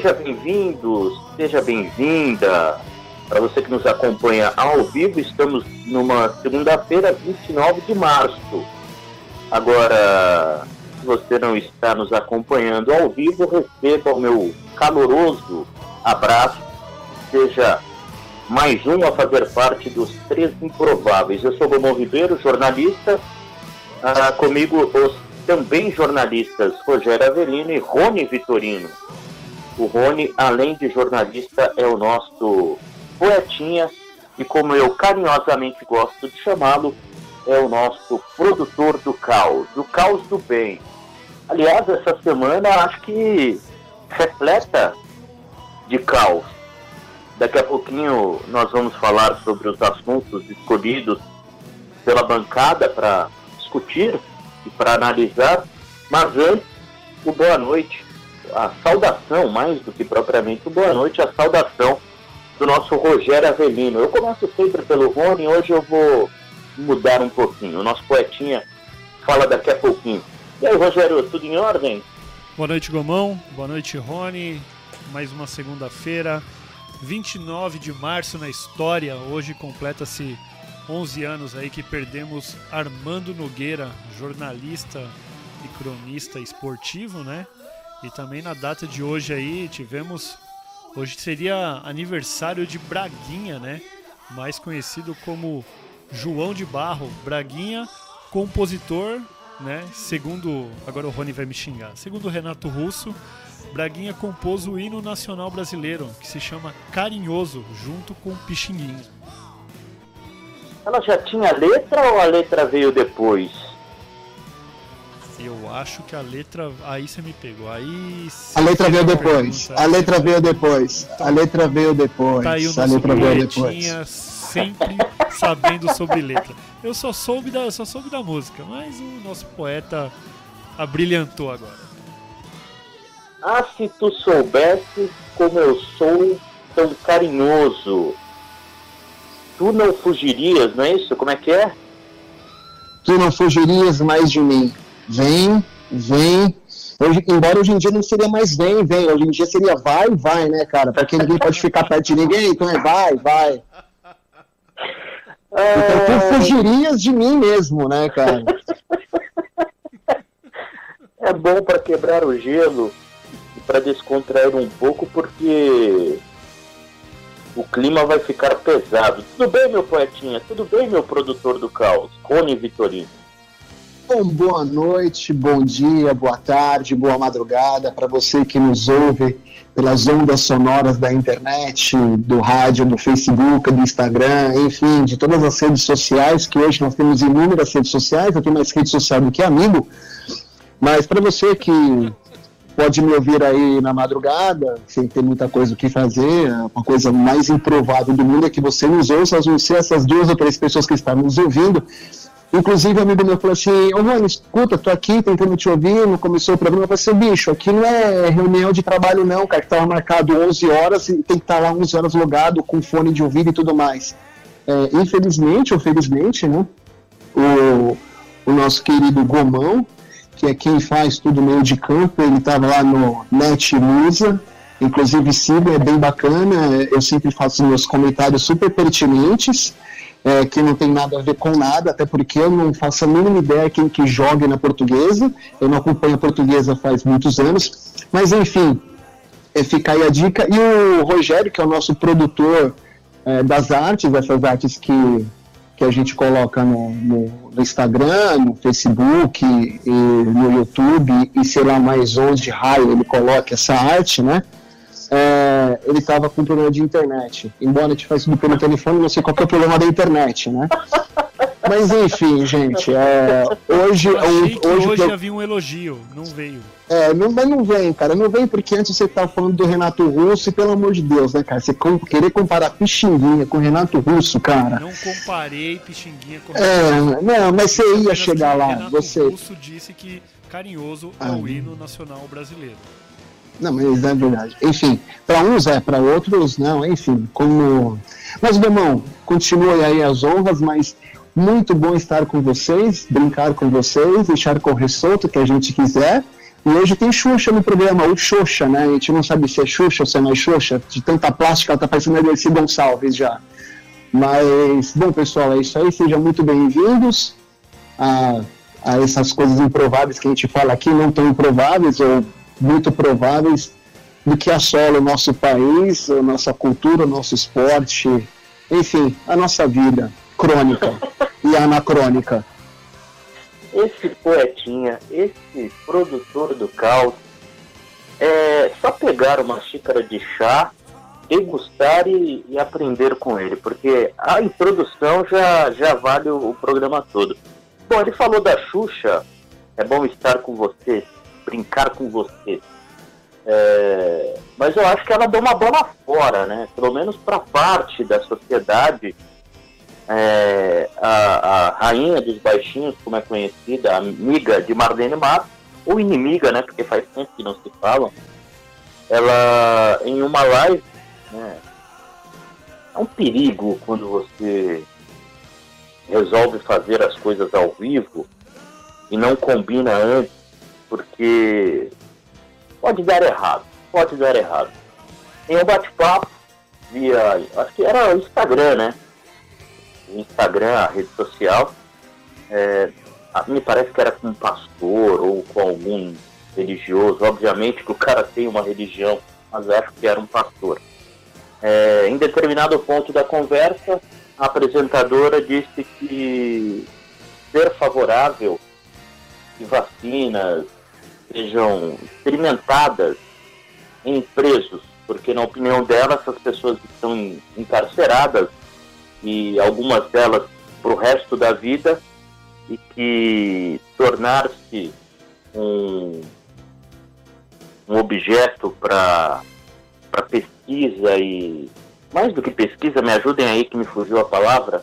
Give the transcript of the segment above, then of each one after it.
Seja bem-vindo, seja bem-vinda. Para você que nos acompanha ao vivo, estamos numa segunda-feira, 29 de março. Agora, se você não está nos acompanhando ao vivo, receba o meu caloroso abraço. Seja mais um a fazer parte dos Três Improváveis. Eu sou Gomão Ribeiro, jornalista. Ah, comigo os também jornalistas Rogério Avelino e Rony Vitorino. O Rony, além de jornalista, é o nosso poetinha e, como eu carinhosamente gosto de chamá-lo, é o nosso produtor do caos, do caos do bem. Aliás, essa semana acho que repleta de caos. Daqui a pouquinho nós vamos falar sobre os assuntos escolhidos pela bancada para discutir e para analisar, mas antes, o boa noite, a saudação, mais do que propriamente o boa noite, a saudação do nosso Rogério Avelino. Eu começo sempre pelo Rony, hoje eu vou mudar um pouquinho. O nosso poetinha fala daqui a pouquinho. E aí, Rogério, tudo em ordem? Boa noite, Gomão. Boa noite, Rony. Mais uma segunda-feira, 29 de março na história. Hoje completa-se 11 anos aí que perdemos Armando Nogueira, jornalista e cronista esportivo, né? E também na data de hoje aí tivemos hoje seria aniversário de Braguinha, né? Mais conhecido como João de Barro, Braguinha, compositor, né? Segundo, agora o Rony vai me xingar. Segundo Renato Russo, Braguinha compôs o hino nacional brasileiro, que se chama Carinhoso, junto com Pixinguinha. Ela já tinha letra ou a letra veio depois? Eu acho que a letra. Aí você me pegou. Aí. A letra veio depois. Pergunta, a letra veio depois. A letra veio depois. Tá aí o a letra veio depois. sempre sabendo sobre letra. Eu só soube da, só soube da música, mas o nosso poeta abrilhantou agora. Ah, se tu soubesse como eu sou tão carinhoso Tu não fugirias, não é isso? Como é que é? Tu não fugirias mais de mim. Vem, vem. Hoje, embora hoje em dia não seria mais vem, vem. Hoje em dia seria vai, vai, né, cara? Porque ninguém pode ficar perto de ninguém, então é vai, vai. Então tu é. fugirias de mim mesmo, né, cara? É bom para quebrar o gelo e para descontrair um pouco, porque o clima vai ficar pesado. Tudo bem, meu poetinha? Tudo bem, meu produtor do caos? Rony Vitorino. Bom, boa noite, bom dia, boa tarde, boa madrugada para você que nos ouve pelas ondas sonoras da internet, do rádio, do Facebook, do Instagram, enfim, de todas as redes sociais, que hoje nós temos inúmeras redes sociais, eu tenho mais rede social do que amigo, mas para você que pode me ouvir aí na madrugada, sem ter muita coisa o que fazer. Uma coisa mais improvável do mundo é que você nos ouça, vão ser essas duas ou três pessoas que estão nos ouvindo. Inclusive, um amigo meu falou assim: Ô, mano, escuta, tô aqui tentando te ouvir. Não começou o programa. Eu falei assim: bicho, aqui não é reunião de trabalho, não, cara, que tava marcado 11 horas e tem que estar tá lá 11 horas logado com fone de ouvido e tudo mais. É, infelizmente, ou felizmente, né, o, o nosso querido Gomão, que é quem faz tudo meio de campo, ele estava lá no Net Musa, inclusive siga, é bem bacana, eu sempre faço meus comentários super pertinentes, é, que não tem nada a ver com nada, até porque eu não faço a mínima ideia quem que joga na portuguesa, eu não acompanho a portuguesa faz muitos anos, mas enfim, é, fica aí a dica, e o Rogério, que é o nosso produtor é, das artes, essas artes que que a gente coloca no, no, no Instagram, no Facebook, no YouTube e sei lá mais onde raio ele coloca essa arte, né? É, ele estava com problema de internet. Embora a gente faça tudo pelo telefone, não sei qual é o problema da internet, né? Mas enfim, gente, é, hoje. hoje, hoje eu... havia um elogio, não veio. É, não, mas não vem, cara. Não vem porque antes você tava falando do Renato Russo e pelo amor de Deus, né, cara? Você com, querer comparar Pixinguinha com Renato Russo, cara. Não comparei Pixinguinha com é, Renato É, não, mas você ia chegar lá. Renato você... Russo disse que carinhoso é o ah. hino nacional brasileiro. Não, mas é verdade. Enfim, para uns é, para outros não, enfim, como. Mas, meu irmão, continue aí as honras, mas muito bom estar com vocês, brincar com vocês, deixar correr solto o que a gente quiser. E hoje tem Xuxa no programa, o Xoxa, né? A gente não sabe se é Xuxa ou se é mais Xoxa, de tanta plástica, ela tá parecendo a Dercy Gonçalves já. Mas, bom, pessoal, é isso aí. Sejam muito bem-vindos a, a essas coisas improváveis que a gente fala aqui, não tão improváveis ou muito prováveis, do que assola o nosso país, a nossa cultura, o nosso esporte, enfim, a nossa vida crônica e anacrônica esse poetinha, esse produtor do caos, é só pegar uma xícara de chá, degustar e, e aprender com ele, porque a introdução já, já vale o, o programa todo. Bom, ele falou da Xuxa, é bom estar com você, brincar com você. É, mas eu acho que ela deu uma bola fora, né? Pelo menos para parte da sociedade. É, a, a, rainha dos baixinhos, como é conhecida, amiga de Marlene Matos, ou inimiga, né, porque faz tempo que não se falam, ela, em uma live, né, é um perigo quando você resolve fazer as coisas ao vivo e não combina antes, porque pode dar errado, pode dar errado. Em um bate-papo via, acho que era o Instagram, né, Instagram, a rede social, é, me parece que era com um pastor ou com algum religioso. Obviamente que o cara tem uma religião, mas acho que era um pastor. É, em determinado ponto da conversa, a apresentadora disse que ser favorável que vacinas sejam experimentadas em presos, porque na opinião dela essas pessoas estão encarceradas e algumas delas para o resto da vida e que tornar-se um, um objeto para pesquisa e mais do que pesquisa, me ajudem aí que me fugiu a palavra.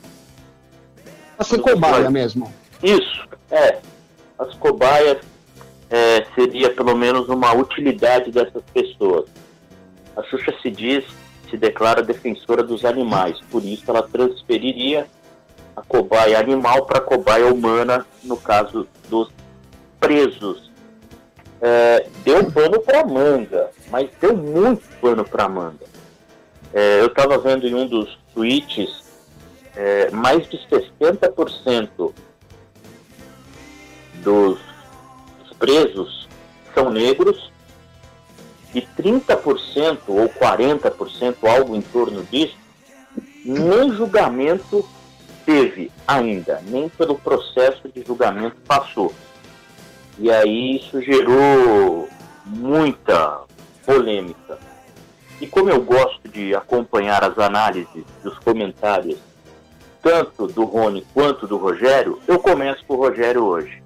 As cobaia mesmo. Isso, é. As cobaias é, seria pelo menos uma utilidade dessas pessoas. A Xuxa se diz se declara defensora dos animais, por isso ela transferiria a cobaia animal para a cobaia humana, no caso dos presos. É, deu pano para manga, mas deu muito pano para manga. É, eu estava vendo em um dos tweets, é, mais de 60% dos presos são negros e 30% ou 40%, algo em torno disso, nem julgamento teve ainda, nem pelo processo de julgamento passou. E aí isso gerou muita polêmica. E como eu gosto de acompanhar as análises dos comentários, tanto do Rony quanto do Rogério, eu começo com o Rogério hoje.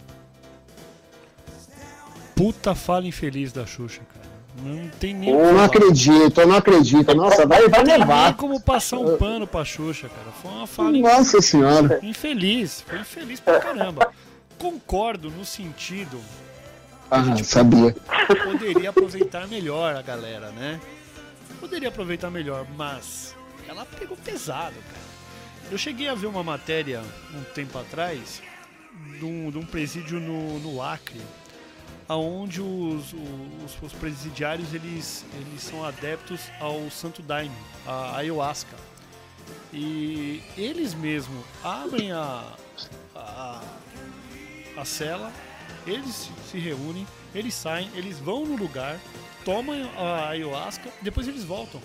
Puta fala infeliz da Xuxa, cara. Não tem nem. Eu não acredito, eu não acredito. Nossa, vai, vai levar. Não tem como passar um pano pra Xuxa, cara. Foi uma fala. Nossa senhora. Infeliz. Foi infeliz pra caramba. Concordo no sentido. Ah, gente sabia. Poderia aproveitar melhor a galera, né? Poderia aproveitar melhor, mas ela pegou pesado, cara. Eu cheguei a ver uma matéria um tempo atrás de um, de um presídio no, no Acre aonde os, os, os, presidiários eles, eles são adeptos ao Santo Daime, a ayahuasca. E eles mesmos abrem a, a, a cela, eles se reúnem, eles saem, eles vão no lugar, tomam a ayahuasca, depois eles voltam.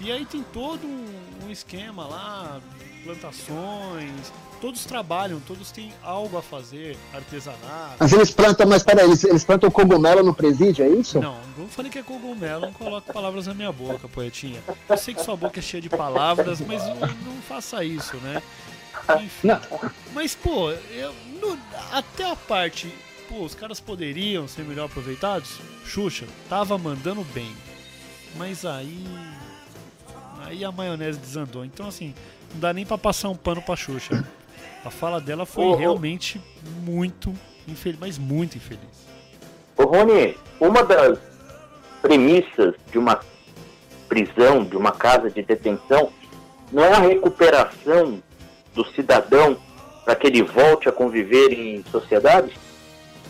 E aí tem todo um, um esquema lá, plantações, todos trabalham, todos têm algo a fazer, artesanato. Mas eles plantam, mas peraí, eles, eles plantam cogumelo no presídio, é isso? Não, não falei que é cogumelo, não coloque palavras na minha boca, poetinha. Eu sei que sua boca é cheia de palavras, mas não, não faça isso, né? Enfim. Não. Mas, pô, eu, no, até a parte. Pô, os caras poderiam ser melhor aproveitados? Xuxa, tava mandando bem. Mas aí. Aí a maionese desandou. Então, assim, não dá nem pra passar um pano pra Xuxa. A fala dela foi realmente muito infeliz, mas muito infeliz. Ô Rony, uma das premissas de uma prisão, de uma casa de detenção, não é a recuperação do cidadão para que ele volte a conviver em sociedade?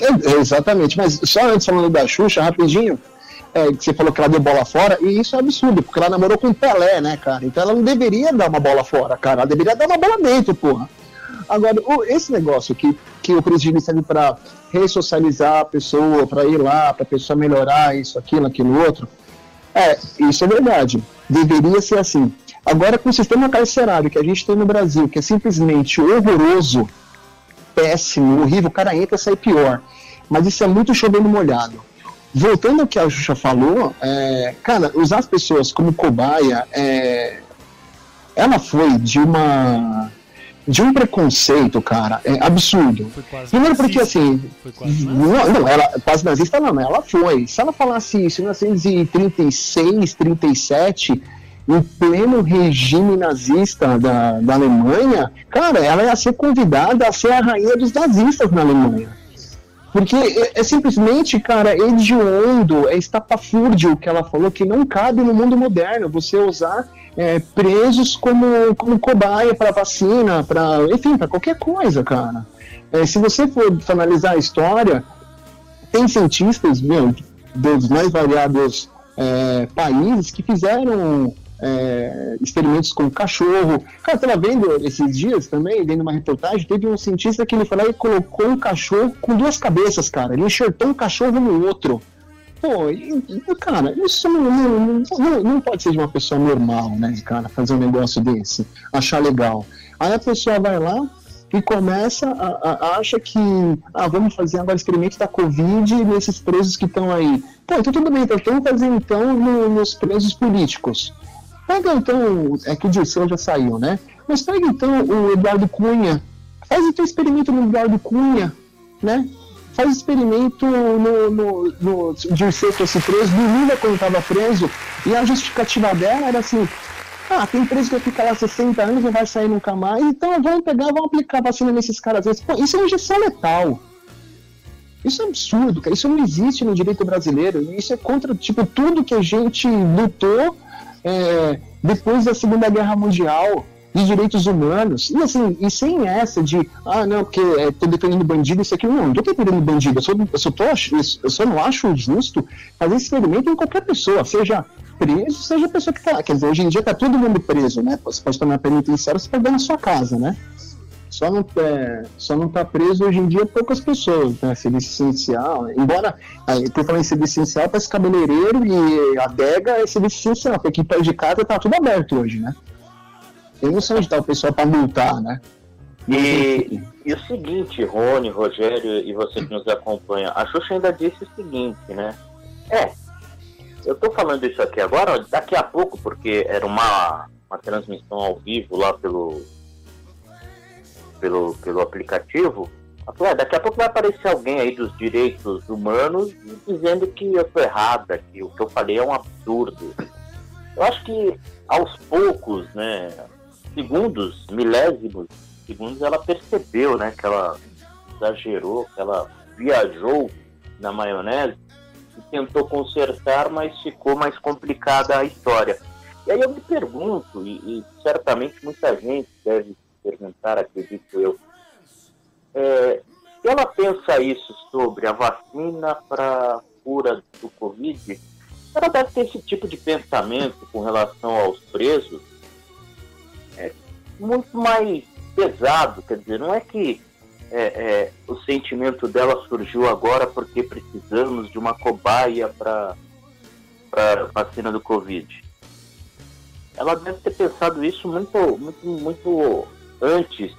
É, exatamente, mas só antes falando da Xuxa, rapidinho, é, que você falou que ela deu bola fora, e isso é absurdo, porque ela namorou com o Pelé, né, cara? Então ela não deveria dar uma bola fora, cara, ela deveria dar uma bola dentro, porra. Agora, esse negócio que, que o presidente serve para ressocializar a pessoa, para ir lá, para a pessoa melhorar isso, aquilo, aquilo outro, é, isso é verdade. Deveria ser assim. Agora, com o sistema carcerário que a gente tem no Brasil, que é simplesmente horroroso, péssimo, horrível, o cara entra e sai pior. Mas isso é muito chovendo molhado. Voltando ao que a Xuxa falou, é, cara, usar as pessoas como cobaia, é, ela foi de uma de um preconceito, cara, é absurdo. Primeiro porque assim, não, não, ela quase nazista não, ela foi. Se ela falasse isso em 1936, 37, em pleno regime nazista da, da Alemanha, cara, ela ia ser convidada a ser a rainha dos nazistas na Alemanha. Porque é, é simplesmente, cara, hediondo, é estapafúrdio o que ela falou, que não cabe no mundo moderno você usar é, presos como, como cobaia para vacina, para enfim, para qualquer coisa, cara. É, se você for analisar a história, tem cientistas, meu, dos mais variados é, países que fizeram é, experimentos com cachorro. Cara, eu tava vendo esses dias também, vendo uma reportagem, teve um cientista que ele falou e colocou um cachorro com duas cabeças, cara. Ele enxertou um cachorro no outro. Pô, e, cara, isso não, não, não, não, pode ser de uma pessoa normal, né, cara, fazer um negócio desse, achar legal. Aí a pessoa vai lá e começa, a, a, acha que, ah, vamos fazer agora experimento da Covid nesses presos que estão aí. Pô, então tudo bem, então vamos fazer então no, nos presos políticos. Pega então, é que o Dirceu já saiu, né? Mas pega então o Eduardo Cunha, faz o teu experimento no Eduardo Cunha, né? faz experimento no, no, no Dirceu fosse preso, no Lula quando estava preso, e a justificativa dela era assim, ah, tem preso que vai ficar lá 60 anos e não vai sair nunca mais, então vamos pegar, vamos aplicar vacina nesses caras. Pô, isso é injeção letal. Isso é absurdo, cara. Isso não existe no direito brasileiro. Isso é contra, tipo, tudo que a gente lutou é, depois da Segunda Guerra Mundial de direitos humanos. E assim, e sem essa de, ah, não, porque é, defendendo bandido, isso aqui. Não, não tô defendendo bandido. Eu só, eu, só tô, eu só não acho justo fazer esse experimento em qualquer pessoa, seja preso, seja pessoa que tá. Quer dizer, hoje em dia tá todo mundo preso, né? Você pode estar na penitenciária, você pode ver na sua casa, né? Só não, é, só não tá preso hoje em dia poucas pessoas, né? Serviço essencial. Embora, eu falando em serviço essencial, parece cabeleireiro e adega é serviço essencial, porque aqui de casa tá tudo aberto hoje, né? Eu não sei onde está o pessoal para multar, né? E, e, o seguinte, Rony, Rogério e você que nos acompanha, a Xuxa ainda disse o seguinte, né? É, eu tô falando isso aqui agora, daqui a pouco, porque era uma, uma transmissão ao vivo lá pelo, pelo, pelo aplicativo. Falei, é, daqui a pouco vai aparecer alguém aí dos direitos humanos dizendo que eu tô errada, que o que eu falei é um absurdo. Eu acho que aos poucos, né, segundos, milésimos segundos, ela percebeu, né, que ela exagerou, que ela viajou na maionese e tentou consertar, mas ficou mais complicada a história. E aí eu me pergunto, e, e certamente muita gente deve perguntar, acredito eu, é, ela pensa isso sobre a vacina para cura do Covid, ela deve ter esse tipo de pensamento com relação aos presos, muito mais pesado, quer dizer, não é que é, é, o sentimento dela surgiu agora porque precisamos de uma cobaia para a vacina do Covid. Ela deve ter pensado isso muito, muito, muito antes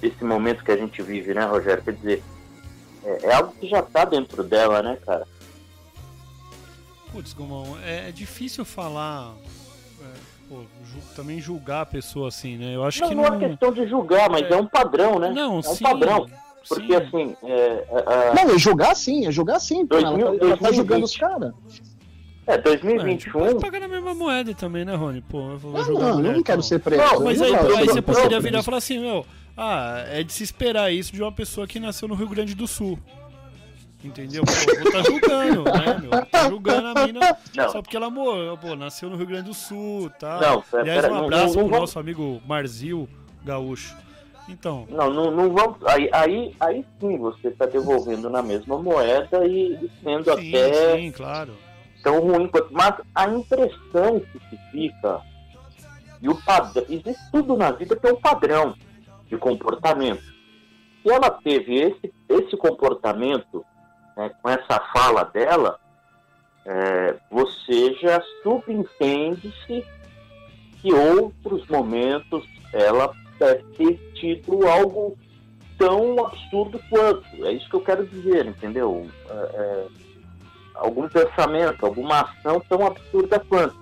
desse momento que a gente vive, né, Rogério? Quer dizer, é, é algo que já está dentro dela, né, cara? Putz, Gomão, é, é difícil falar pô, também julgar a pessoa assim, né? Eu acho não, que não, não é questão de julgar, mas é, é um padrão, né? Não, é um sim, padrão. Porque sim. assim. É, é, não, é julgar sim, é julgar sim. 2000, ela, tá, ela tá julgando os caras. É, 2021. É, pagar na mesma moeda também, né, Rony? Pô, eu vou não, não, mulher, não quero ser preso. Não, mas aí, aí você poderia virar e falar assim, meu, ah, é de se esperar isso de uma pessoa que nasceu no Rio Grande do Sul. Entendeu? Pô, vou tá julgando, né, meu? Tá julgando a mina não. só porque ela morreu, pô, nasceu no Rio Grande do Sul, tá? Não, Aliás, um abraço não, não, pro nosso amigo Marzil Gaúcho. Então. Não, não, não vamos. Aí, aí, aí sim você está devolvendo na mesma moeda e, e sendo sim, até sim, claro. Tão ruim quanto. Mas a impressão que se fica e o padrão. Existe tudo na vida que é um padrão de comportamento. Se ela teve esse, esse comportamento né, com essa fala dela, é, você já subentende-se que outros momentos ela deve ter tido algo tão absurdo quanto. É isso que eu quero dizer, entendeu? É, é, algum pensamento, alguma ação tão absurda quanto.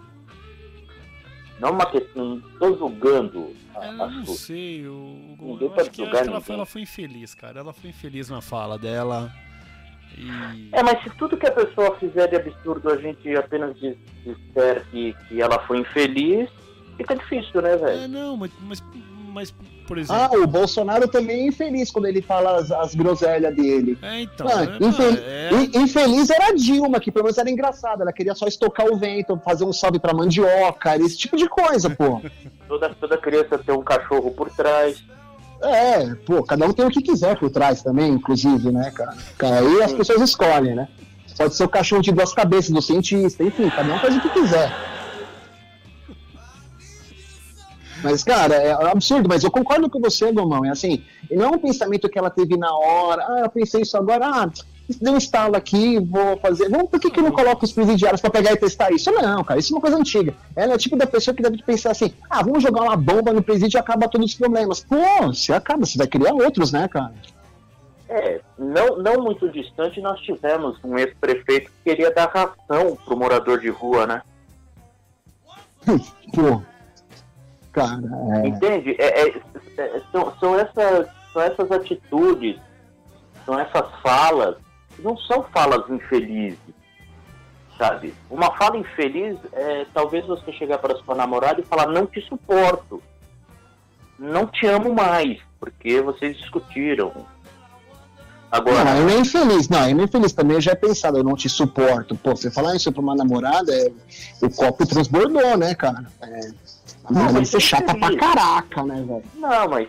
Não uma questão, não estou julgando a, Eu não sua. sei, o, Ninguém eu pode que, que ela, foi, ninguém. ela foi infeliz, cara. Ela foi infeliz na fala dela. E. É, mas se tudo que a pessoa fizer de absurdo a gente apenas disser que, que ela foi infeliz, fica difícil, né, velho? É, não, mas, mas, mas, por Ah, exemplo. o Bolsonaro também é infeliz quando ele fala as, as groselhas dele. é, então. Mano, é, infel- é- In- Infeliz era a Dilma, que pelo menos era engraçada. Ela queria só estocar o vento, fazer um salve pra mandioca, esse tipo de coisa, pô. Toda, toda criança tem um cachorro por trás. É, pô, cada um tem o que quiser por trás também, inclusive, né, cara? Cara, Aí as pessoas escolhem, né? Pode ser o cachorro de duas cabeças do cientista, enfim, cada um faz o que quiser. Mas, cara, é absurdo, mas eu concordo com você, Gomão. É assim, não é um pensamento que ela teve na hora, ah, eu pensei isso agora, ah, deu um estalo aqui, vou fazer. Vamos, por que, que não coloco os presidiários pra pegar e testar isso? Não, cara, isso é uma coisa antiga. Ela é o tipo da pessoa que deve pensar assim, ah, vamos jogar uma bomba no presídio e acaba todos os problemas. Pô, você acaba, você vai criar outros, né, cara? É, não, não muito distante nós tivemos um ex-prefeito que queria dar ração pro morador de rua, né? Pô, cara, é. Entende? É, é- é- são, são, essas, são essas atitudes, são essas falas, não são falas infelizes, sabe? Uma fala infeliz é talvez você chegar para sua namorada e falar, não te suporto, não te amo mais, porque vocês discutiram. Agora, Não, eu é infeliz, não, eu é infeliz também, eu já é pensado, eu não te suporto. Pô, você falar isso pra uma namorada, é, o copo transbordou, né, cara? É, mulher mas ser é chata pra caraca, né, velho? não, mas,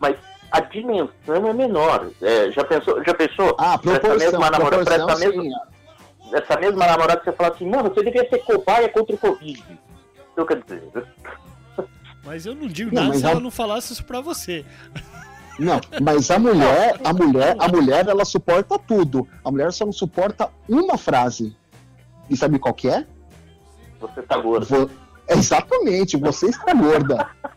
mas a dimensão é menor. É, já pensou? Já pensou? Ah, Pra essa proporção, mesma namorada, proporção, essa mesma- sim. essa mesma namorada que você fala assim, mano, você devia ser cobaia contra o Covid. Então, quer dizer, Mas eu não digo Não, nada mas se a- ela não falasse isso pra você. Não, mas a mulher, a mulher, a mulher, ela suporta tudo. A mulher só não suporta uma frase. E sabe qual que é? você tá gordo. Vo- Exatamente, você está gorda.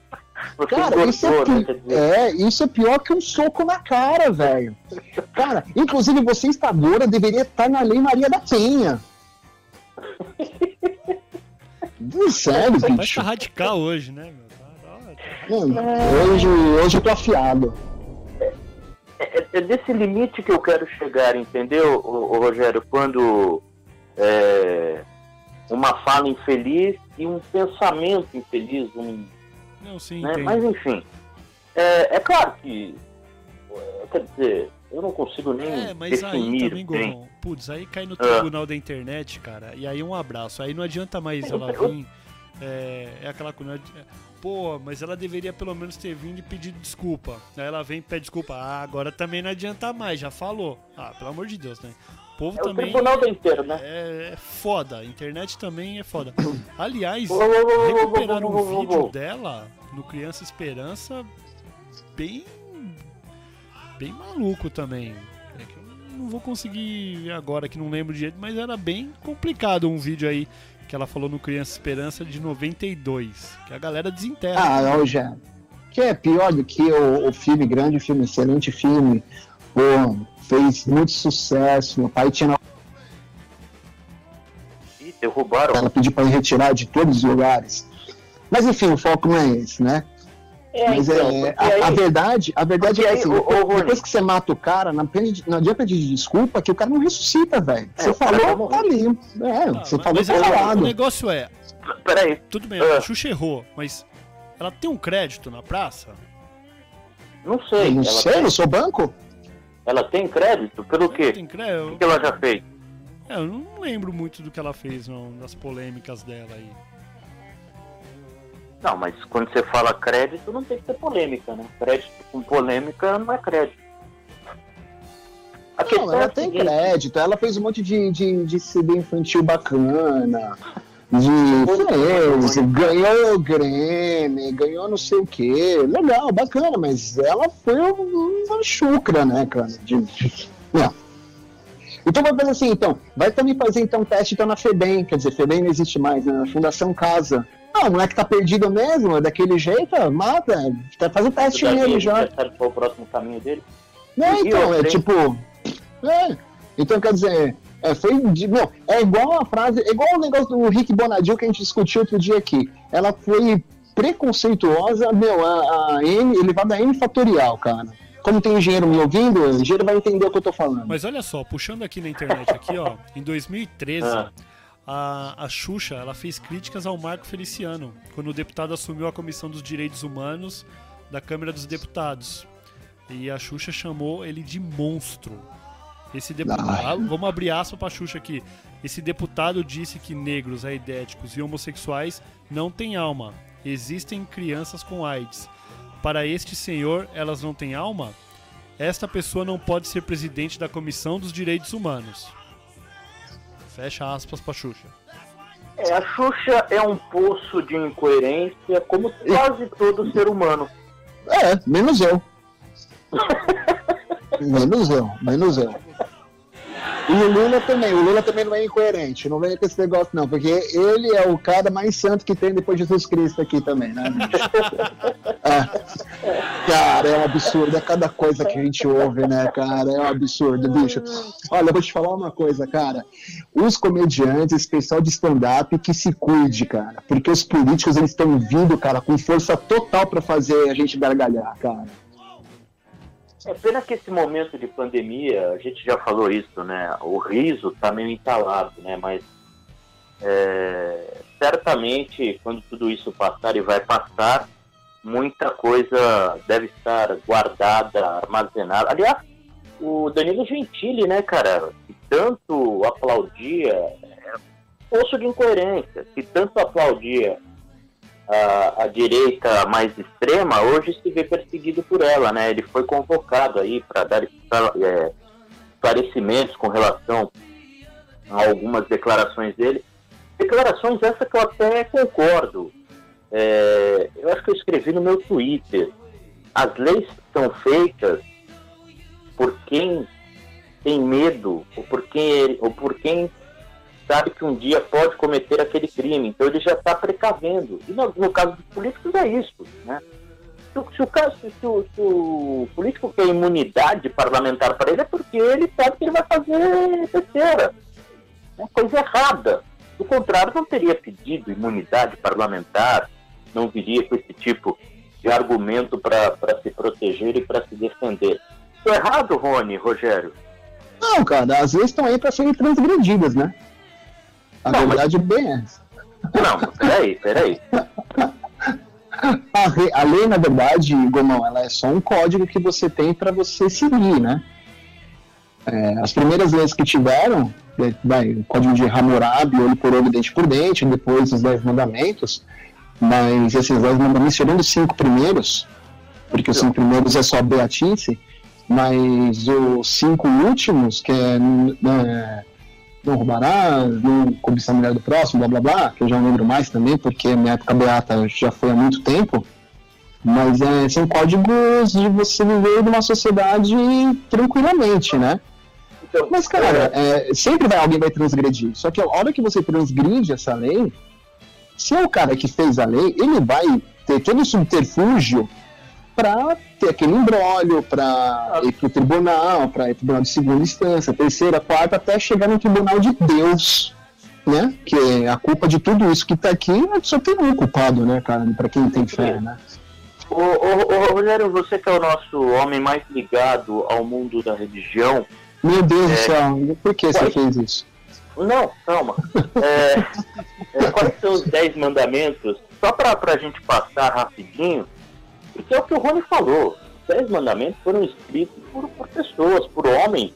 Você Cara, isso é, né? é, isso é pior que um soco na cara, velho. Cara, inclusive você está gorda, deveria estar na Lei Maria da Penha. Sério, Vai bicho. estar radical hoje, né, meu? Tá- tá- tá- Mano, hoje, hoje eu tô afiado. é, é desse limite que eu quero chegar, entendeu, ô, ô, Rogério? Quando é, uma fala infeliz e um pensamento infeliz, um, Não, sim, né? Mas enfim, é, é claro que, é, quer dizer, eu não consigo nem É, mas aí definir também, bem. Gomão, putz, aí cai no Ah. tribunal da internet, cara, e aí um abraço. Aí não adianta mais ela vir. É, é aquela coisa. Pô, mas ela deveria pelo menos ter vindo e pedido desculpa. Aí ela vem e pede desculpa. Ah, agora também não adianta mais, já falou. Ah, pelo amor de Deus, né? O povo É o também. tribunal da inteiro, né? É, é foda, a internet também é foda. Aliás, recuperaram um vídeo dela no Criança Esperança bem bem maluco também. É que eu não vou conseguir ver agora que não lembro de jeito, mas era bem complicado um vídeo aí que ela falou no Criança Esperança de 92, que a galera desenterra. Ah, Rogério. Que é pior do que o, o filme grande, o filme excelente filme. Pô, fez muito sucesso. Meu pai tinha Ih, derrubaram. ela pediu para retirar de todos os lugares. Mas enfim, o foco não é esse, né? É, Mas então, é, a, a verdade, a verdade é aí, assim, depois que você mata o cara, não, pede- não adianta pedir desculpa que o cara não ressuscita, velho. É, Você falou, tá ali. É, Ah, você falou, mas tá é- o falado. negócio é, Peraí, tudo bem, Ah. a Xuxa errou, mas ela tem um crédito na praça? não sei. não ela, sei, tem, eu sou banco? Ela tem crédito? Pelo quê? Tem O crédito? que ela já fez? É, eu não lembro muito do que ela fez, não, das polêmicas dela aí. Não, mas quando você fala crédito, não tem que ter polêmica, né? Crédito com polêmica não é crédito. A não, ela é tem seguinte... crédito, ela fez um monte de, de, de CD infantil bacana, de ganhou o Grêmio, ganhou não sei o que, legal, bacana, mas ela foi uma chucra, né, cara? De, de, não. Então vai fazer assim, então, vai também fazer então teste então na FEBEM, quer dizer, FEBEM não existe mais, né? Na Fundação Casa. Ah, o moleque tá perdido mesmo, é daquele jeito, mata, faz o teste nele já. É o próximo caminho dele? Não, então, é tipo. É, então quer dizer, é, foi de, não, é igual a frase, é igual o negócio do Rick Bonadil que a gente discutiu outro dia aqui. Ela foi preconceituosa, meu, a, a N, elevada a N fatorial, cara como tem engenheiro me ouvindo, o engenheiro vai entender o que eu tô falando. Mas olha só, puxando aqui na internet, aqui, ó, em 2013, ah. a, a Xuxa ela fez críticas ao Marco Feliciano, quando o deputado assumiu a Comissão dos Direitos Humanos da Câmara dos Deputados. E a Xuxa chamou ele de monstro. Esse deputado, vamos abrir aspas pra Xuxa aqui. Esse deputado disse que negros, aidéticos e homossexuais não têm alma. Existem crianças com AIDS para este senhor, elas não têm alma? Esta pessoa não pode ser presidente da Comissão dos Direitos Humanos. Fecha aspas para Xuxa. É, a Xuxa é um poço de incoerência, como quase todo ser humano. É, menos eu. menos eu, menos eu. E o Lula também, o Lula também não é incoerente, não vem com esse negócio não, porque ele é o cara mais santo que tem depois de Jesus Cristo aqui também, né? é. Cara, é um absurdo, é cada coisa que a gente ouve, né, cara, é um absurdo, bicho. Olha, eu vou te falar uma coisa, cara, os comediantes, esse pessoal de stand-up, que se cuide, cara, porque os políticos, eles estão vindo, cara, com força total para fazer a gente gargalhar, cara. É pena que esse momento de pandemia, a gente já falou isso, né? O riso tá meio entalado, né? Mas é, certamente, quando tudo isso passar e vai passar, muita coisa deve estar guardada, armazenada. Aliás, o Danilo Gentili, né, cara, que tanto aplaudia, é, poço de incoerência, que tanto aplaudia a, a, direita mais extrema hoje se vê perseguido por ela, né? Ele foi convocado aí para dar é, esclarecimentos com relação a algumas declarações dele. Declarações essas que eu até concordo. É, eu acho que eu escrevi no meu Twitter. As leis são feitas por quem tem medo ou por quem, ou por quem sabe que um dia pode cometer aquele crime, então ele já está precavendo. E no, no, caso dos políticos é isso, né? Se, se, o, caso, se, se o político quer imunidade parlamentar para ele é porque ele sabe que ele vai fazer besteira. É coisa errada. Do contrário, não teria pedido imunidade parlamentar, não viria com esse tipo de argumento para se proteger e para se defender. Estou errado, Rony, Rogério? Não, cara, às vezes estão aí para serem transgredidas, né? A não, verdade mas... é bem essa. Não, peraí, peraí. A, a lei, na verdade, Gomão, ela é só um código que você tem para você seguir, né? É, as primeiras leis que tiveram, é, vai, o código de Hammurabi, olho por olho, dente por dente, depois os dez mandamentos, mas esses dez mandamentos, tirando os cinco primeiros, porque os cinco primeiros é só beatice, mas os cinco últimos, que é, é não roubarás, não cobiçar a mulher do próximo, blá blá blá, que eu já não lembro mais também, porque minha época beata já foi há muito tempo. Mas é, são códigos de você viver numa sociedade tranquilamente, né? Então, mas, cara, é, sempre vai, alguém vai transgredir. Só que a hora que você transgride essa lei, se é o cara que fez a lei, ele vai ter todo o subterfúgio para ter aquele embrólio, para ir para o tribunal, para ir para tribunal de segunda instância, terceira, quarta, até chegar no tribunal de Deus, né? Que é a culpa de tudo isso que está aqui só tem um culpado, né, cara? Para quem tem fé, né? Ô, ô, ô, Rogério, você que é o nosso homem mais ligado ao mundo da religião. Meu Deus é... do céu, por que você fez isso? Não, calma. É, é, quais são os dez mandamentos? Só para a gente passar rapidinho, porque é o que o Rony falou. Os Dez Mandamentos foram escritos por, por pessoas, por homens,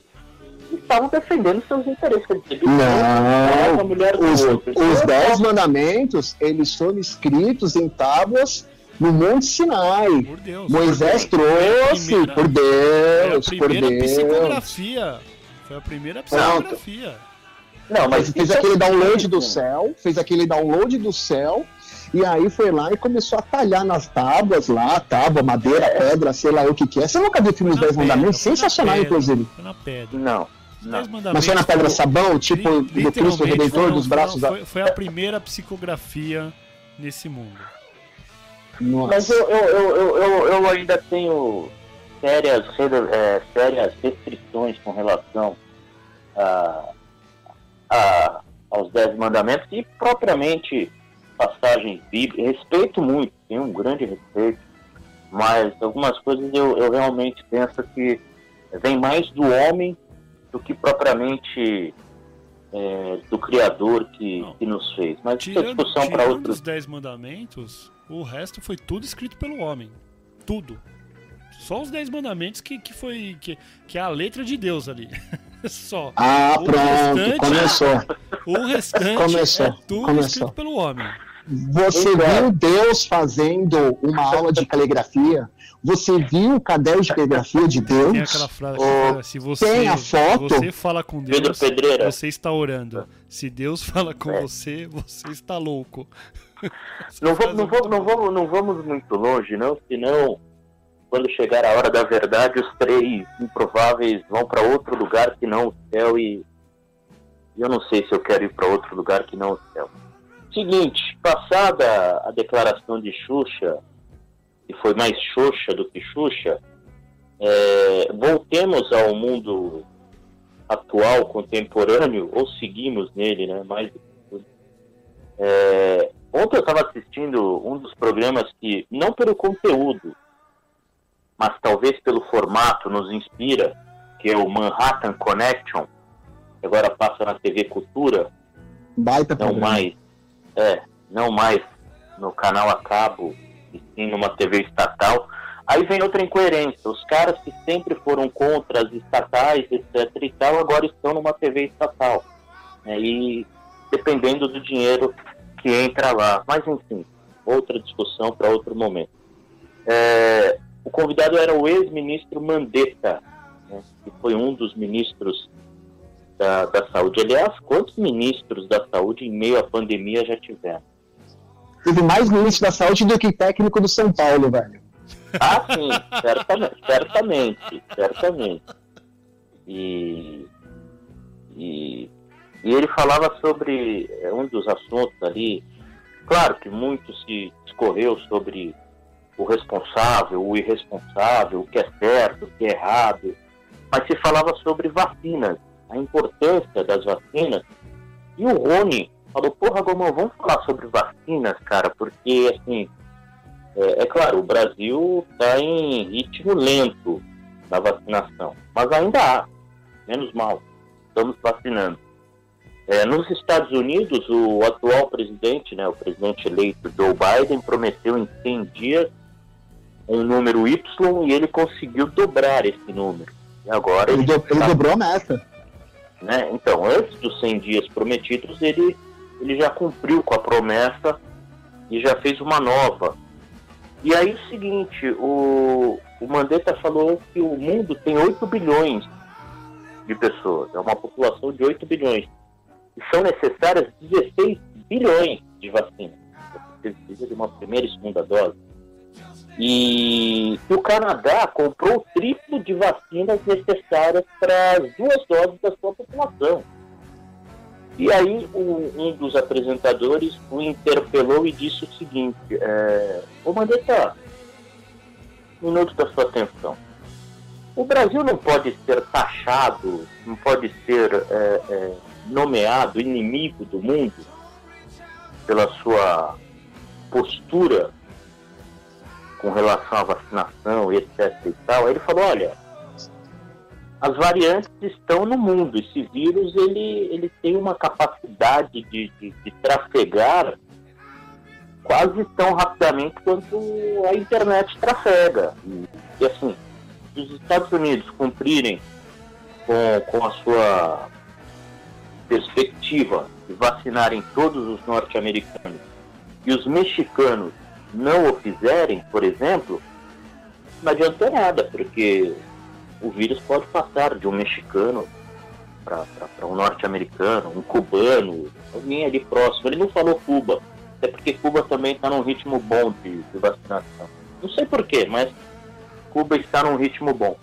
que estavam defendendo seus interesses. Não, os, os dez mandamentos, eles foram escritos em tábuas no Monte Sinai. Por Deus, Moisés por trouxe, primeira, por Deus, foi a primeira por Deus. psicografia. Foi a primeira psicografia. Não, mas fez é aquele download do céu, fez aquele download do céu, e aí foi lá e começou a talhar nas tábuas lá, tábua, madeira, pedra, sei lá o que que é. Você nunca viu o filme Os Dez Mandamentos? Sensacional, pedra, inclusive. Foi na pedra. Não. Não. Mas foi na pedra sabão, tipo do Cristo Redentor foram, dos braços foi, da... foi a primeira psicografia nesse mundo. Nossa. Mas eu, eu, eu, eu, eu ainda tenho sérias, é, sérias restrições com relação a, a, aos Dez Mandamentos e propriamente passagens bíblicas. Respeito muito, tenho um grande respeito, mas algumas coisas eu, eu realmente penso que vem mais do homem do que propriamente é, do Criador que, que nos fez. Mas tirando, isso é discussão para outros. os Dez Mandamentos, o resto foi tudo escrito pelo homem. Tudo. Só os Dez Mandamentos que, que foi. Que, que é a letra de Deus ali. Só. Ah, o pronto, começou. O restante começou, é tudo começou. escrito pelo homem. Você então, viu Deus fazendo uma aula de caligrafia? Você viu o caderno de caligrafia de Deus? Tem aquela frase oh, se você, tem a foto? você fala com Deus, você está orando. Se Deus fala com é. você, você está louco. Não, vamos, não, vamos, não, vamos, não vamos muito longe, não, senão quando chegar a hora da verdade, os três improváveis vão para outro lugar que não o céu e eu não sei se eu quero ir para outro lugar que não o céu. Seguinte, passada a declaração de Xuxa, que foi mais Xuxa do que Xuxa, é, voltemos ao mundo atual, contemporâneo, ou seguimos nele, né? Mais é, ontem eu estava assistindo um dos programas que, não pelo conteúdo, mas talvez pelo formato, nos inspira, que é o Manhattan Connection, que agora passa na TV Cultura. Baita não programa. mais é, não mais no canal a cabo, e sim numa TV estatal. Aí vem outra incoerência. Os caras que sempre foram contra as estatais, etc e tal, agora estão numa TV estatal. Né? E dependendo do dinheiro que entra lá. Mas enfim, outra discussão para outro momento. É, o convidado era o ex-ministro Mandetta, né? que foi um dos ministros da, da saúde. Aliás, quantos ministros da saúde em meio à pandemia já tiveram? Teve mais ministro da saúde do que técnico do São Paulo, velho. Ah, sim, certamente, certamente, certamente. E, e, e ele falava sobre é, um dos assuntos ali. Claro que muito se discorreu sobre o responsável, o irresponsável, o que é certo, o que é errado, mas se falava sobre vacinas a importância das vacinas. E o Rony falou, porra, Gomão, vamos falar sobre vacinas, cara, porque, assim, é, é claro, o Brasil está em ritmo lento da vacinação, mas ainda há, menos mal, estamos vacinando. É, nos Estados Unidos, o atual presidente, né, o presidente eleito Joe Biden, prometeu em 100 dias um número Y e ele conseguiu dobrar esse número. E agora ele, ele, do, ele tá... dobrou a meta. Né? Então, antes dos 100 dias prometidos, ele, ele já cumpriu com a promessa e já fez uma nova. E aí o seguinte, o, o Mandetta falou que o mundo tem 8 bilhões de pessoas, é uma população de 8 bilhões. E são necessárias 16 bilhões de vacinas. Você precisa de uma primeira e segunda dose. E o Canadá comprou o triplo de vacinas necessárias para as duas doses da sua população. E aí um, um dos apresentadores o interpelou e disse o seguinte, é, ô Mandetta, um minuto da sua atenção. O Brasil não pode ser taxado, não pode ser é, é, nomeado inimigo do mundo pela sua postura com relação à vacinação, etc e tal, ele falou, olha, as variantes estão no mundo, esse vírus ele, ele tem uma capacidade de, de, de trafegar quase tão rapidamente quanto a internet trafega. E, e assim, se os Estados Unidos cumprirem com, com a sua perspectiva de vacinarem todos os norte-americanos e os mexicanos não o fizerem, por exemplo, não adianta nada, porque o vírus pode passar de um mexicano para um norte-americano, um cubano, alguém ali próximo. Ele não falou Cuba, até porque Cuba também está num ritmo bom de, de vacinação. Não sei porquê, mas Cuba está num ritmo bom.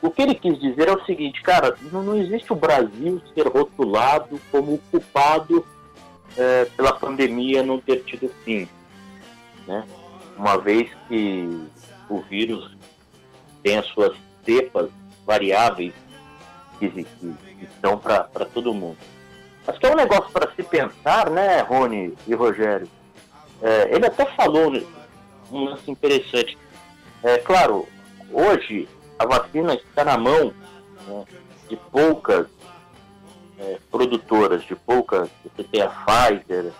O que ele quis dizer é o seguinte, cara, não, não existe o Brasil ser rotulado como culpado é, pela pandemia não ter tido fim. Né? Uma vez que o vírus tem as suas cepas variáveis que, que, que estão para todo mundo. Acho que é um negócio para se pensar, né, Rony e Rogério? É, ele até falou um lance interessante. É claro, hoje a vacina está na mão né, de poucas é, produtoras, de poucas, você tem a Pfizer,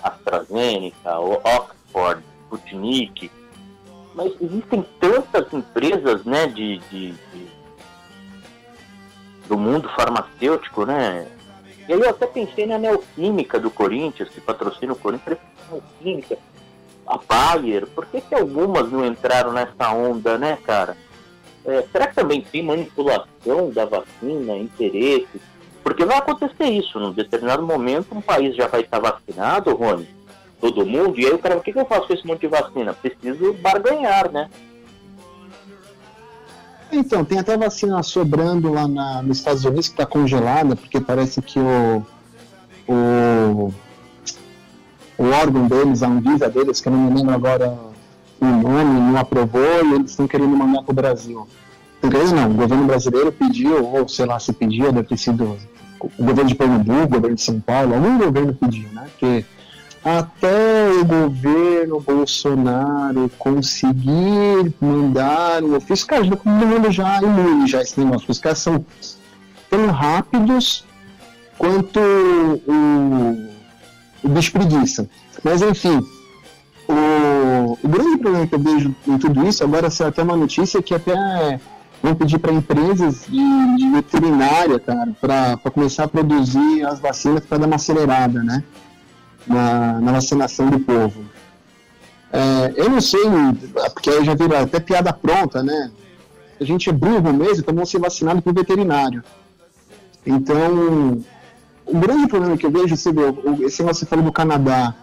AstraZeneca, Oxford, Sputnik, mas existem tantas empresas né, de, de, de, do mundo farmacêutico, né? E aí eu até pensei na Neoquímica do Corinthians, que patrocina o Corinthians, Neoquímica, a Bayer, por que, que algumas não entraram nessa onda, né, cara? É, será que também tem manipulação da vacina, interesse? Porque vai acontecer isso, num determinado momento um país já vai estar vacinado, Rony, todo mundo, e aí o cara, o que, que eu faço com esse monte de vacina? Preciso barganhar, né? Então, tem até vacina sobrando lá na, nos Estados Unidos que está congelada, porque parece que o, o, o órgão deles, a Anvisa deles, que eu não me lembro agora o nome, não aprovou e eles estão querendo mandar para o Brasil. Inglês não, o governo brasileiro pediu, ou sei lá se pediu, deve ter sido o governo de Pernambuco, o governo de São Paulo, algum governo pediu, né? Porque até o governo Bolsonaro conseguir mandar um ofício, cara, todo mundo já imune já esse negócio, os caras são tão rápidos quanto o, o preguiça. Mas enfim, o, o grande problema que eu vejo em tudo isso, agora saiu até uma notícia que até vão pedir para empresas de, de, veterinária, cara, para começar a produzir as vacinas para dar uma acelerada, né? Na, na vacinação do povo. É, eu não sei, porque aí já vira até piada pronta, né? A gente é burro mesmo, então vamos ser vacinados por veterinário. Então, o grande problema que eu vejo, você esse negócio que você falou do Canadá,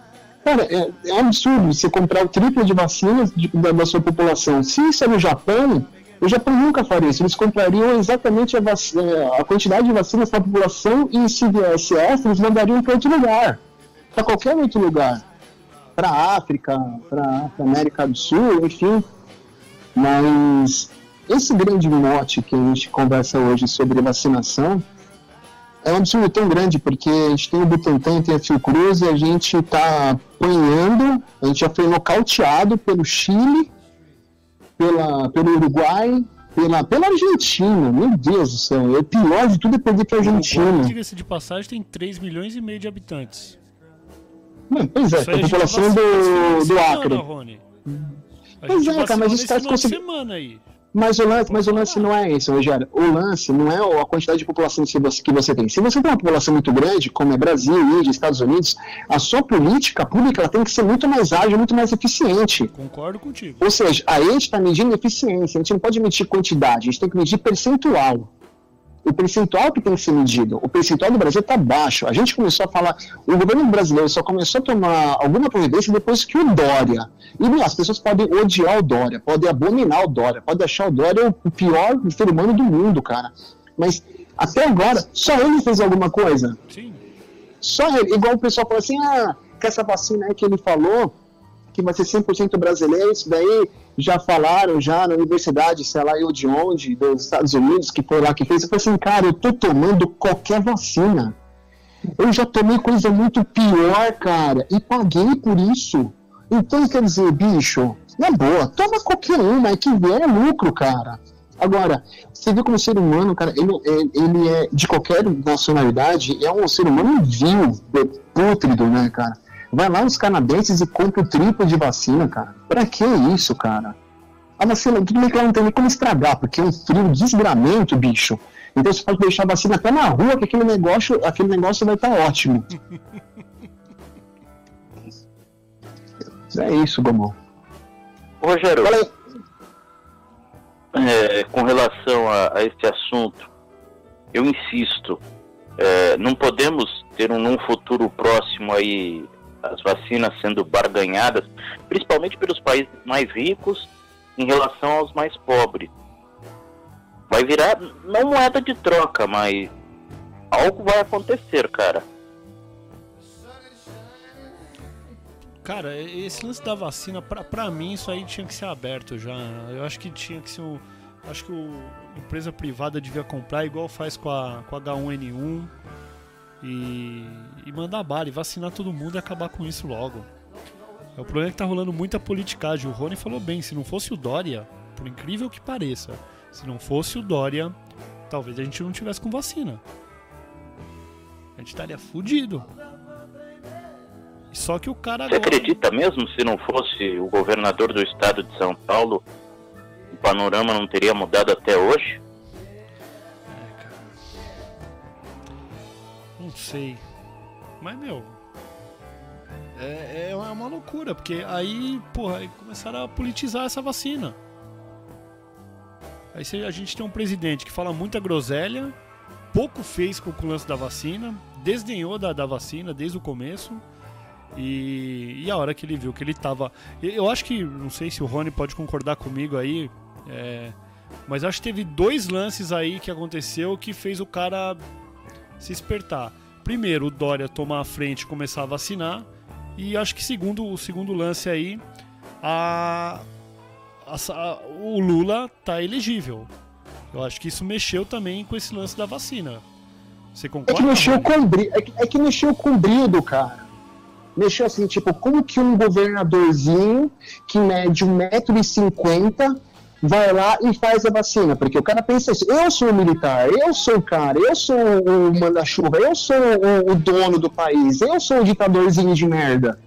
Cara, é, é absurdo você comprar o triplo de vacinas de, da, da, sua população. Se isso é no Japão, o Japão nunca faria isso. Eles comprariam exatamente a, é, a quantidade de vacinas para a população e se viesse essa, eles mandariam para outro lugar. Para qualquer outro lugar. Para África, para América do Sul, enfim. Mas esse grande mote que a gente conversa hoje sobre vacinação é um absurdo tão grande, porque a gente tem o Butantan, tem a Fiocruz, e a gente está apanhando, a gente já foi nocauteado pelo Chile, pela, pelo Uruguai, pela, pela Argentina, meu Deus do céu, é pior de tudo é perder para a Argentina. Diga-se de passagem, tem 3 milhões e meio de habitantes. Não, pois é, a população do, do Acre. Rony. Pois é, cara, mas os caras conseguiram. aí. Mas o lance, mas o lance não é esse, Rogério. O lance não é a quantidade de população que você tem. Se você tem uma população muito grande, como é Brasil, Índia, Estados Unidos, a sua política pública ela tem que ser muito mais ágil, muito mais eficiente. Concordo contigo. Ou seja, a gente está medindo eficiência, a gente não pode medir quantidade, a gente tem que medir percentual o percentual que tem que ser medido. O percentual do Brasil está baixo. A gente começou a falar, o governo brasileiro só começou a tomar alguma providência depois que o Dória. E as pessoas podem odiar o Dória, podem abominar o Dória, podem achar o Dória o pior ser humano do mundo, cara. Mas até agora, só ele fez alguma coisa. Sim. Só ele. Igual o pessoal fala assim, ah, que essa vacina aí que ele falou, que vai ser 100% brasileiro, isso daí já falaram já na universidade, sei lá eu de onde, dos Estados Unidos, que foi lá que fez. Eu falei assim, cara, eu tô tomando qualquer vacina. Eu já tomei coisa muito pior, cara, e paguei por isso. Então, quer dizer, bicho, na boa, toma qualquer uma, é que vier é lucro, cara. Agora, você vê como ser humano, cara, ele, ele é de qualquer nacionalidade, é um ser humano vil, pútrido, né, cara? Vai lá nos canadenses e compra o triplo de vacina, cara. Pra que isso, cara? A vacina, tudo bem que ela não tem nem como estragar, porque é um frio desgramento, bicho. Então você pode deixar a vacina até na rua, que aquele negócio, aquele negócio vai estar tá ótimo. é isso, Gomão. Rogério, é, com relação a, a este assunto, eu insisto, é, não podemos ter um, num futuro próximo aí as vacinas sendo barganhadas, principalmente pelos países mais ricos em relação aos mais pobres. Vai virar não moeda de troca, mas algo vai acontecer, cara. Cara, esse lance da vacina, pra, pra mim, isso aí tinha que ser aberto já. Eu acho que tinha que ser um. Acho que a empresa privada devia comprar igual faz com a, com a H1N1 e, e mandar bala e vacinar todo mundo e acabar com isso logo. É, o problema é que tá rolando muita politicagem. O Rony falou bem, se não fosse o Dória, por incrível que pareça, se não fosse o Dória, talvez a gente não tivesse com vacina. A gente estaria fudido. Só que o cara. Você agora... acredita mesmo se não fosse o governador do estado de São Paulo, o panorama não teria mudado até hoje? Sei. Mas, meu. É, é uma loucura, porque aí, porra, aí começaram a politizar essa vacina. Aí a gente tem um presidente que fala muita groselha, pouco fez com o lance da vacina, desdenhou da, da vacina desde o começo. E, e, a hora que ele viu que ele tava. Eu acho que, não sei se o Rony pode concordar comigo aí, é, mas acho que teve dois lances aí que aconteceu que fez o cara se espertar. Primeiro, o Dória tomar a frente e começar a vacinar. E acho que segundo, o segundo lance aí, a, a, a, o Lula tá elegível. Eu acho que isso mexeu também com esse lance da vacina. Você concorda? É que mexeu com, é que, é que mexeu com o brilho, cara mexeu assim, tipo, como que um governadorzinho que mede 1,50m vai lá e faz a vacina? Porque o cara pensa assim, eu sou o militar, eu sou o cara, eu sou o manda-chuva, eu sou o, o, dono do país, eu sou o ditadorzinho de merda.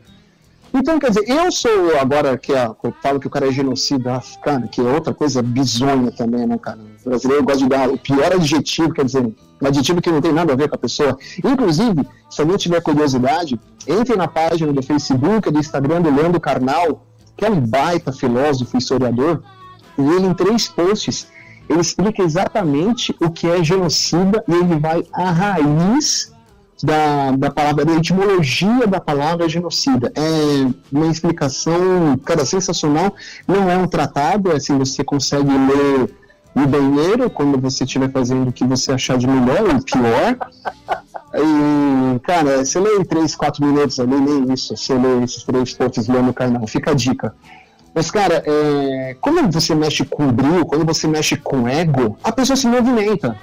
Então, quer dizer, eu sou, agora que eu falo que o cara é genocida, cara, que é outra coisa bizonha também, né, cara? O brasileiro gosta de dar o pior adjetivo, quer dizer, um adjetivo que não tem nada a ver com a pessoa. Inclusive, se alguém tiver curiosidade, entre na página do Facebook, do Instagram do Leandro Carnal, que é um baita filósofo historiador, e ele, em três posts, ele explica exatamente o que é genocida e ele vai à raiz da, da palavra, da etimologia da palavra genocida. É uma explicação, cara, sensacional. Não é um tratado, é assim, você consegue ler no banheiro quando você estiver fazendo o que você achar de melhor ou pior. E, cara, você lê em 3, 4 minutos ali, nem isso, você lê esses três pontos lá no canal, fica a dica. Mas, cara, é, quando você mexe com brilho, quando você mexe com ego, a pessoa se movimenta.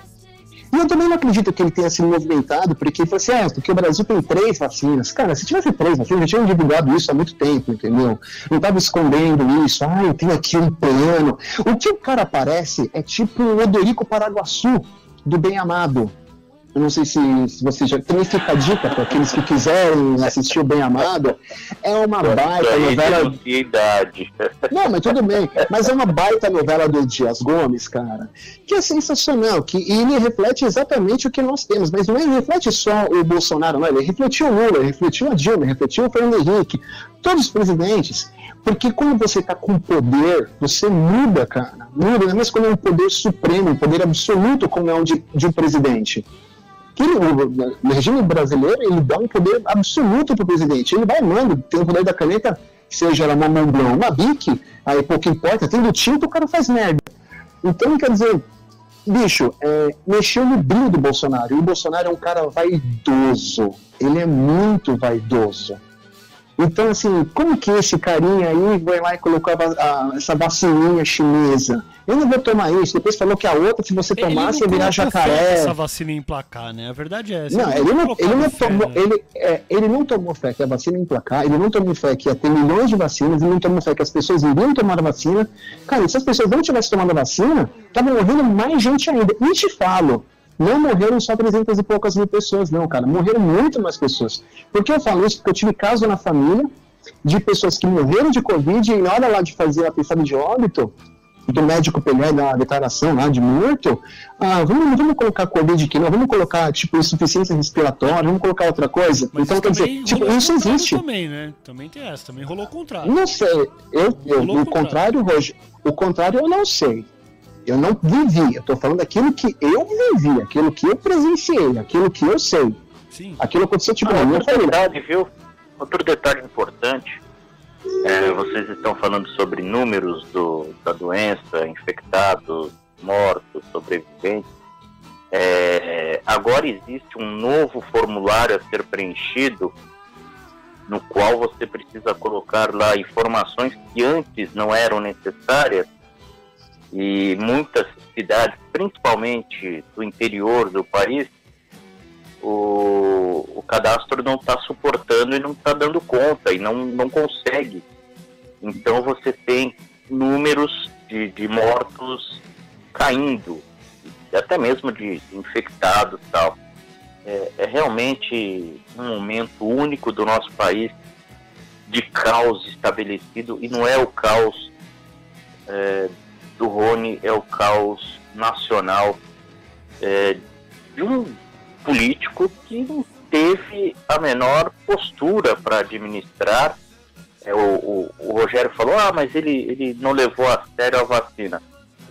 E eu também não acredito que ele tenha se movimentado, porque ele falou assim, ah, porque o Brasil tem três vacinas. Cara, se tivesse três vacinas, já tinham divulgado isso há muito tempo, entendeu? Não estava escondendo isso, ah, eu tenho aqui um plano. O que o cara parece é tipo o Odorico Paraguaçu, do Bem Amado. Eu não sei se, se você já. Também fica a dica para aqueles que quiserem assistir o Bem Amado. É uma baita novela. Idade. Não, mas tudo bem. Mas é uma baita novela do Dias Gomes, cara. Que é sensacional. Que, e ele reflete exatamente o que nós temos. Mas não é, reflete só o Bolsonaro, não. Ele refletiu o Lula, ele refletiu a Dilma, refletiu o Fernando Henrique. Todos os presidentes. Porque quando você está com poder, você muda, cara. Muda, não é mais quando é um poder supremo, um poder absoluto, como é o de, de um presidente que o, regime brasileiro ele dá um poder absoluto para o presidente. Ele vai mando, tem o poder da caneta, seja uma Montblanc, uma Bic, aí pouco importa, tendo tinta o cara faz merda. Então, quer dizer, bicho, é, mexeu no brilho do Bolsonaro. E o Bolsonaro é um cara vaidoso. Ele é muito vaidoso. Então, assim, como que esse carinha aí vai lá e colocou a, a, essa vacininha chinesa? Eu não vou tomar isso. Depois falou que a outra, se você tomasse, ia virar jacaré. essa vacina emplacar, né? A verdade é essa. Não, ele, não, ele não tomou, né? ele, é, ele não tomou fé que a vacina ia emplacar, ele não tomou fé que ia ter milhões de vacinas, ele não tomou fé que as pessoas iriam tomar a vacina. Cara, se as pessoas não tivessem tomado a vacina, tava morrendo mais gente ainda. E te falo, não morreram só 300 e poucas mil pessoas, não, cara. Morreram muito mais pessoas. Por que eu falo isso? Porque eu tive caso na família de pessoas que morreram de Covid e na hora lá de fazer a pensada de óbito, do médico pegar e dar uma declaração lá de morto, ah, vamos, vamos colocar Covid aqui, não, vamos colocar, tipo, insuficiência respiratória, vamos colocar outra coisa. Mas então, quer dizer, tipo, isso existe. Também, né? Também tem essa, também rolou o contrário. Não sei, eu, eu o contrário, Roger, o contrário eu não sei. Eu não vivi, eu tô falando daquilo que eu vivi, aquilo que eu presenciei, aquilo que eu sei. Sim. Aquilo aconteceu, tipo, ah, na minha família. viu? Outro detalhe importante, é, vocês estão falando sobre números do, da doença, infectados, mortos, sobreviventes. É, agora existe um novo formulário a ser preenchido, no qual você precisa colocar lá informações que antes não eram necessárias e muitas cidades, principalmente do interior do país, o, o cadastro não está suportando e não está dando conta e não, não consegue. Então você tem números de, de mortos caindo, até mesmo de infectados tal. É, é, realmente um momento único do nosso país de caos estabelecido e não é o caos é, do Rony, é o caos nacional é, de um político que não teve a menor postura para administrar. É, o, o, o, Rogério falou, ah, mas ele, ele não levou a sério a vacina.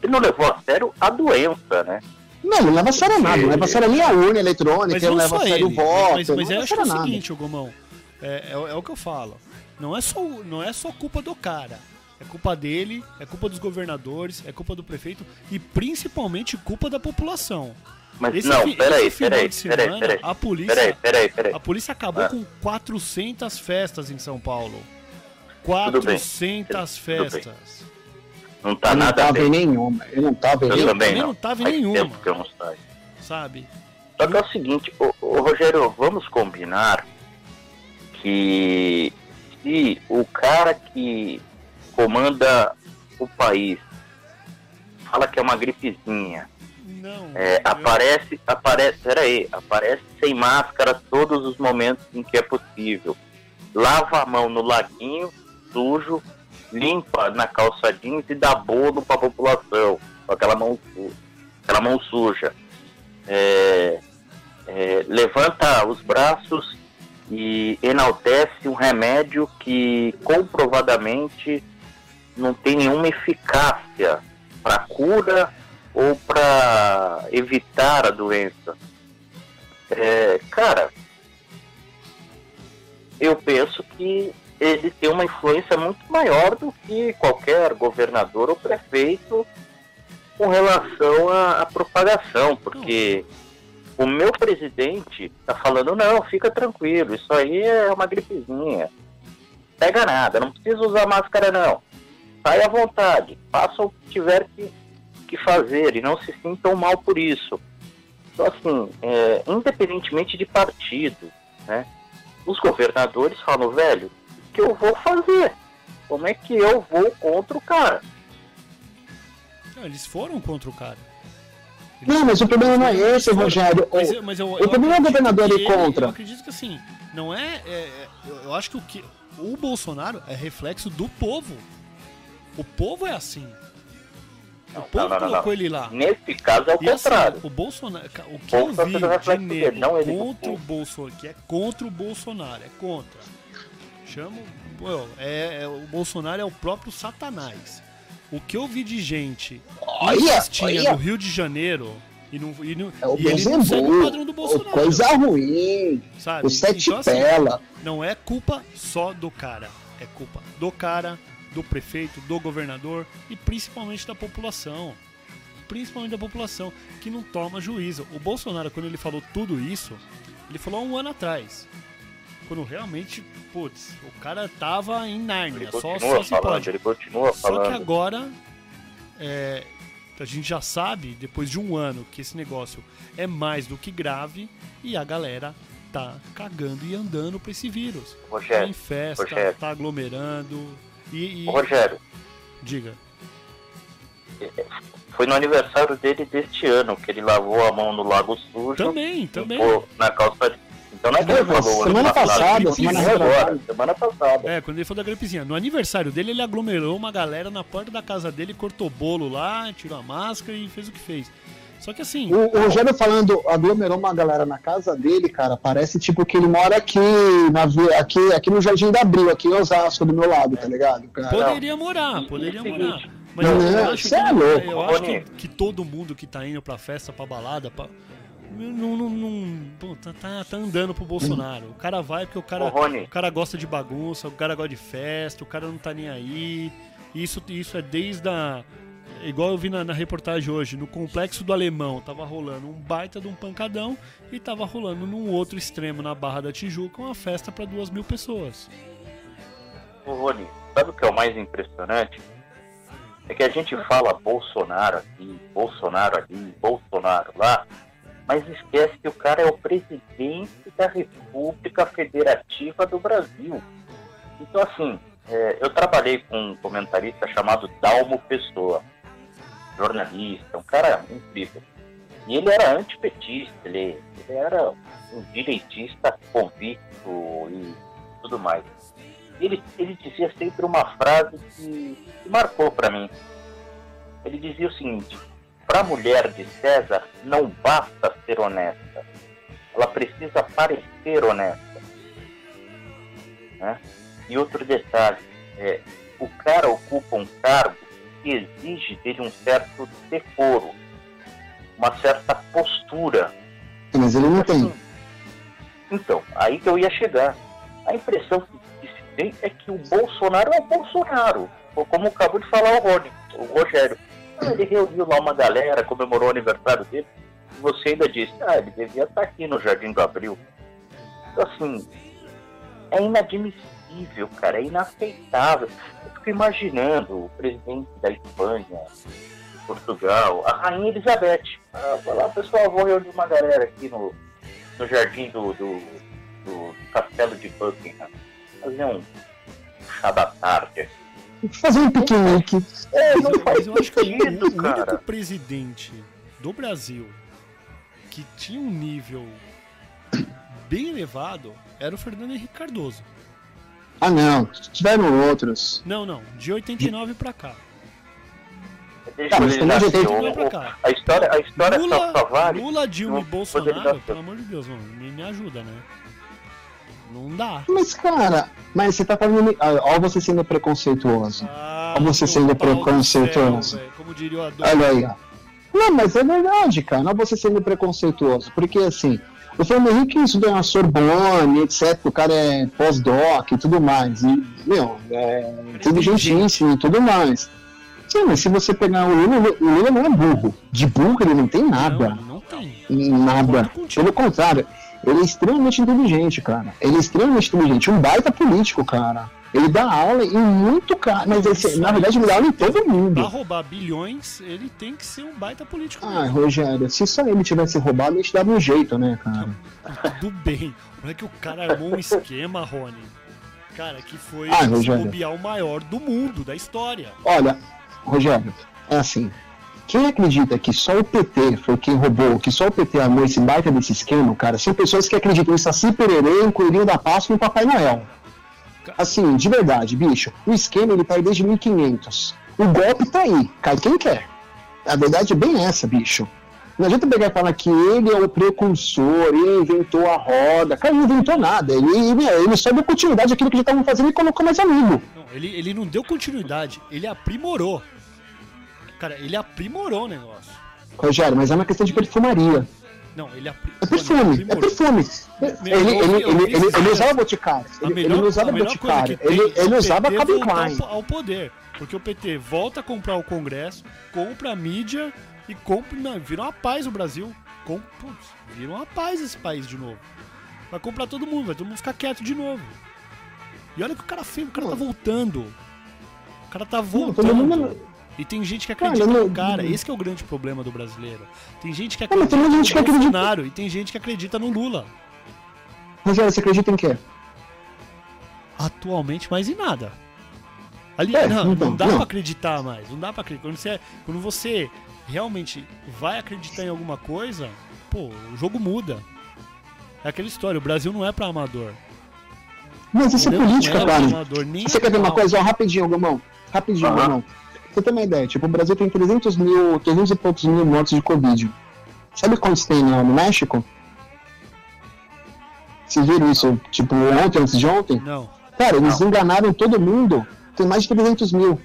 Ele não levou a sério a doença, né? Não, não leva a sério nada, não leva a sério nem a urna eletrônica, não leva a sério o voto. Mas, mas não eu acho é o seguinte, o Gomão, é, é, é, o que eu falo. Não é, só, não é só culpa do cara. É culpa dele, é culpa dos governadores, é culpa do prefeito e principalmente culpa da população. Mas esse não, peraí, peraí, peraí, peraí. A polícia, peraí, peraí, peraí. A polícia acabou ah. com 400 festas em São Paulo. 400 festas. Não tá eu nada não tava bem. em nenhuma. Eu não tava em nenhuma. Eu também não, não tava em nenhuma. que eu não saio. Sabe? Só que é o seguinte, ô, ô, Rogério, vamos combinar que se o cara que comanda o país fala que é uma gripezinha, não, é, aparece, aparece, peraí, aparece sem máscara todos os momentos em que é possível. Lava a mão no laguinho, sujo, limpa na calça jeans e dá bolo para a população, com aquela mão, aquela mão suja. É, é, levanta os braços e enaltece um remédio que comprovadamente não tem nenhuma eficácia para cura ou para evitar a doença. É, cara, eu penso que ele tem uma influência muito maior do que qualquer governador ou prefeito com relação à, à propagação, porque o meu presidente está falando, não, fica tranquilo, isso aí é uma gripezinha. Pega nada, não precisa usar máscara não. Sai à vontade, faça o que tiver que, que fazer e não se sintam mal por isso. Então, assim, é, independentemente de partido, né, os governadores falam, velho, que eu vou fazer? Como é que eu vou contra o cara? Não, eles foram contra o cara. Eles não, mas o problema não é esse, Rogério. Mas, o, mas eu, o problema é o governador ir contra. Eu acredito que assim, não é. é, é eu acho que o, que o Bolsonaro é reflexo do povo. O povo é assim. Não, o povo não, não, colocou ele lá. Nesse caso é o e assim, contrário. Assim, o Bolsonaro. O que eu vi de nego contra o Bolsonaro, que é contra o Bolsonaro, é contra chamo. É, é, o Bolsonaro é o próprio Satanás. O que eu vi de gente olha, no Rio de Janeiro e, não, e, não, é o e ele não segue o padrão do Bolsonaro. Coisa ruim. Sabe? O sete então, assim, pela. Não é culpa só do cara. É culpa do cara, do prefeito, do governador e principalmente da população. Principalmente da população que não toma juízo. O Bolsonaro, quando ele falou tudo isso, ele falou há um ano atrás. Quando realmente, putz, o cara tava em Nárnia, só, só se pode. Ele continua falando. Só que agora, é, a gente já sabe, depois de um ano, que esse negócio é mais do que grave e a galera tá cagando e andando pra esse vírus. Rogério, tá em festa, Rogério. tá aglomerando. E, e... Rogério. Diga. Foi no aniversário dele deste ano que ele lavou a mão no Lago Sujo. Também, também. Na calça Então não é que ele falou semana passada, semana agora, semana passada. É, quando ele falou da gripezinha. No aniversário dele, ele aglomerou uma galera na porta da casa dele, cortou bolo lá, tirou a máscara e fez o que fez. Só que assim. O, o Rogério falando, aglomerou uma galera na casa dele, cara, parece tipo que ele mora aqui, na, aqui, aqui no Jardim da Abril, aqui em Osasco, do meu lado, tá ligado? Cara? Poderia morar, poderia morar. Mas Não, eu, acho, que, é louco. eu acho que, que todo mundo que tá indo pra festa, pra balada, pra, não, não, não pô, tá, tá, tá andando pro Bolsonaro. O cara vai porque o cara, o cara gosta de bagunça, o cara gosta de festa, o cara não tá nem aí. Isso, isso é desde a. Igual eu vi na, na reportagem hoje, no complexo do Alemão, tava rolando um baita de um pancadão e tava rolando num outro extremo, na Barra da Tijuca, uma festa pra duas mil pessoas. Ô, Rony, sabe o que é o mais impressionante? É que a gente fala Bolsonaro aqui, Bolsonaro ali, Bolsonaro lá, mas esquece que o cara é o presidente da República Federativa do Brasil. Então, assim, é, eu trabalhei com um comentarista chamado Dalmo Pessoa, jornalista, um cara incrível. E ele era antipetista, ele, ele era um direitista convicto e tudo mais. Ele, ele dizia sempre uma frase que, que marcou para mim. Ele dizia o seguinte: para a mulher de César não basta ser honesta, ela precisa parecer honesta. Né? E outro detalhe: é, o cara ocupa um cargo exige dele um certo decoro, uma certa postura. Mas ele não tem. Então, aí que eu ia chegar. A impressão que se tem é que o Bolsonaro é o Bolsonaro. Como acabou de falar o, Rony, o Rogério. Ah, Ele reuniu lá uma galera, comemorou o aniversário dele. E você ainda disse, ah, ele devia estar aqui no Jardim do Abril. Então, assim, é inadmissível, cara, é inaceitável. Eu fico imaginando o presidente da Espanha, de Portugal, a Rainha Elizabeth. Ah, falar, pessoal, vou reunir uma galera aqui no, no jardim do, do, do castelo de Buckingham. Fazer um chá da tarde. Fazer um piquenique. É, não Mas faz eu acho que o, sentido, o cara. único presidente do Brasil que tinha um nível bem elevado era o Fernando Henrique Cardoso. Ah, não. Tiveram outros. Não, não, de 89 pra cá. Deixa Tá, nascer. tem- O- pra o- cá. A história, a história só, só Lula, vale. Lula, Dilma e Bolsonaro, pelo amor de Deus, mano, me, me ajuda, né? Não dá. Mas, cara, mas você tá falando. ah, Ó, você sendo preconceituoso. Ah, Olha você sendo do preconceituoso. céu, Como diria o Adolfo. Olha aí, ó. Não, mas é verdade, cara. Não você sendo preconceituoso. Porque, assim, o Fernando Henrique estudou na Sorbonne, etc. O cara é pós-doc e tudo mais. E, meu, é inteligentíssimo e tudo mais. Sim, mas se você pegar o Lula, o Lula não é burro. De burro ele não tem nada. Não, não tem. Nada. Pelo contrário, ele é extremamente inteligente, cara. Ele é extremamente inteligente. Um baita político, cara. Ele dá aula em muito cara. Mas esse, na verdade, ele dá aula em todo Pra mundo. roubar bilhões, ele tem que ser um baita político Ah, mesmo. Rogério, se só ele tivesse roubado, a gente dava um jeito, né, cara? Tudo bem. Não é que o cara armou um esquema, Rony. Cara, que foi Ah, o maior do mundo, da história. Olha, Rogério, é assim. Quem acredita que só o PT foi quem roubou, que só o PT armou esse baita desse esquema, cara, são pessoas que acreditam em Saci Pererê, em Coelhinho da Páscoa e em Papai Noel. Assim, de verdade, bicho, o esquema ele tá aí desde 1500. O golpe tá aí, cai quem quer. A verdade é bem essa, bicho. Não adianta pegar e falar que ele é o precursor, ele inventou a roda. Cara, ele não inventou nada. Ele, ele, ele só deu continuidade àquilo que já estavam fazendo e colocou mais amigo. Não, ele, ele não deu continuidade, ele aprimorou. Cara, ele aprimorou o negócio. Rogério, mas é uma questão de perfumaria. Não, ele. É perfume, é perfume. Ele, ele, ele, ele, ele usava Boticário. Ele, melhor, ele não usava Boticário. Ele, é ele usava Calvin Klein. ao, poder. Porque o PT volta a comprar o Congresso, compra a mídia e compra. Não, vira uma paz o Brasil. Com, putz, vira uma paz esse país de novo. Vai comprar todo mundo, vai todo mundo ficar quieto de novo. E olha que o cara fez, o cara tá voltando. O cara tá Não, todo voltando. mundo- E tem gente que Cara, acredita não- no cara. Esse que é o grande problema do brasileiro. Tem gente que Não, acredita tem no gente que acredita- Bolsonaro e tem gente que acredita no Lula. Rogério, você acredita em quê? Atualmente, mais em nada. Ali, É, não, então, não dá não. pra acreditar mais. Não dá pra acreditar. Quando você, quando você realmente vai acreditar em alguma coisa, pô, o jogo muda. É aquela história, o Brasil não é para amador. Mas isso é política, é cara. Amador, Você quer ver uma coisa? Ó, rapidinho, Gomão. Rapidinho, uhum. Gomão. Você tem uma ideia, tipo, o Brasil tem 300 mil, 300 e poucos mil mortos de Covid. Sabe quantos tem no México? Vocês viram isso, tipo, ontem, antes de ontem? Não. Cara, eles não. enganaram todo mundo. Tem mais de 300 mil.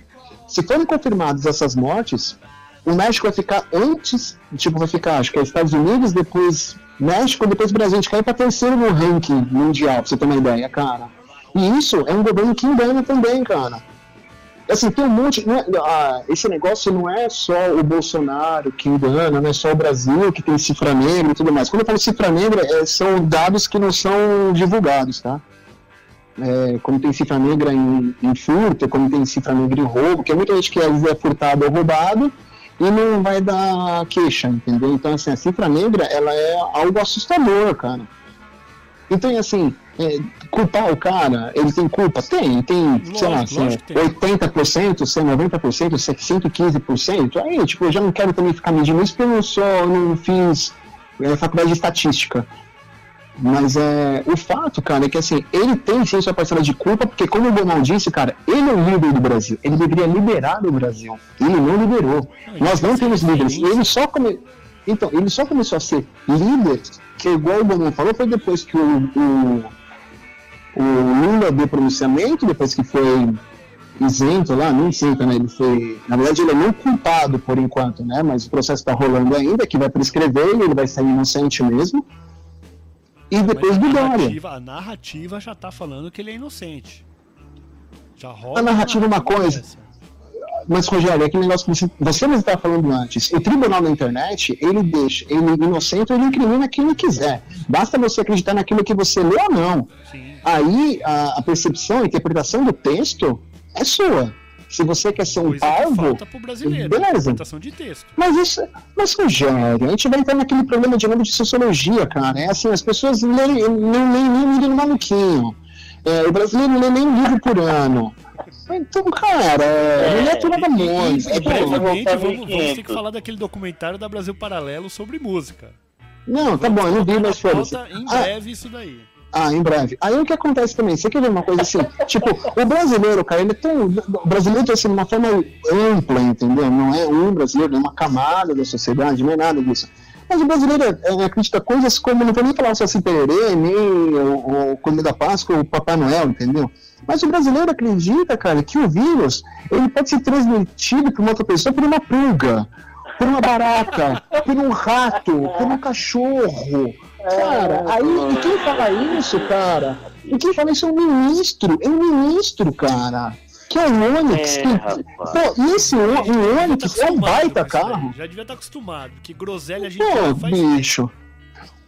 Se forem confirmadas essas mortes, o México vai ficar antes, tipo, vai ficar, acho que é Estados Unidos, depois México, depois Brasil. A gente cai para terceiro no ranking mundial, pra você ter uma ideia, cara. E isso é um governo que engana também, cara. Assim, tem um monte. É, ah, esse negócio não é só o Bolsonaro que engana, não é só o Brasil que tem cifra negra e tudo mais. Quando eu falo cifra negra, é, são dados que não são divulgados, tá? É, como tem cifra negra em, em, furto, como tem cifra negra em roubo, que muita gente que às vezes é furtado ou roubado e não vai dar queixa, entendeu? Então, assim, a cifra negra, ela é algo assustador, cara. Então, assim, é, culpar o cara, ele tem culpa? Tem, tem, lógico, sei lá, assim, 80%, 90%, 115%. Aí, tipo, eu já não quero também ficar medindo isso porque eu não sou, não fiz é, faculdade de estatística. Mas é, o fato, cara, é que assim, ele tem sim sua parcela de culpa, porque como o Bonal disse, cara, ele é o líder do Brasil. Ele deveria liberar o Brasil. Ele não liberou. Nós não temos líderes. Ele só come... Então, ele só começou a ser líder, que igual o Bonal falou, foi depois que o, o, o Lula deu pronunciamento, depois que foi isento lá, não isento, né? Ele foi. Na verdade, ele é não culpado por enquanto, né? Mas o processo está rolando ainda, que vai prescrever e ele vai sair inocente mesmo. E depois do Dória. A narrativa já tá falando que ele é inocente. Já rola. A narrativa é uma coisa. Mas, Rogério, é aquele negócio que você, você mesmo estava falando antes. O tribunal na internet, ele deixa, ele é inocente, ele incrimina quem ele quiser. Basta você acreditar naquilo que você lê ou não. Sim. Aí a, a percepção, a interpretação do texto é sua. Se você quer ser um Coisa parvo. Falta pro brasileiro, beleza. de texto. Mas isso. Mas, Rogério, a gente vai entrar naquele problema de novo de sociologia, cara. É assim, as pessoas não leem nem livro no maluquinho. É, o brasileiro não lê nem um livro por ano. Então, cara, é, não é tudo da música. E, brevemente, vamos, vamos ter que falar daquele documentário da Brasil Paralelo sobre música. Não, tá bom, eu não vi, mas foi. Em breve ah, isso daí. Ah, em breve. Aí o que acontece também? Você quer ver uma coisa assim? tipo, o brasileiro, cara, ele tem. O brasileiro tem assim, uma forma ampla, entendeu? Não é um brasileiro, é uma camada da sociedade, não é nada disso. Mas o brasileiro é, acredita coisas como, não vou nem falar só assim, pererê, nem o, o Comida da Páscoa, o Papai Noel, entendeu? Mas o brasileiro acredita, cara, que o vírus ele pode ser transmitido por uma outra pessoa por uma pulga, por uma barata, por um rato, por um cachorro Cara, aí quem fala isso, cara? E quem fala isso é um ministro, é um ministro, cara. Que é o Onix. É, que, pô, esse o, o Onix tá é um baita carro. Já devia estar tá acostumado, que groselha a gente pô, faz. bicho.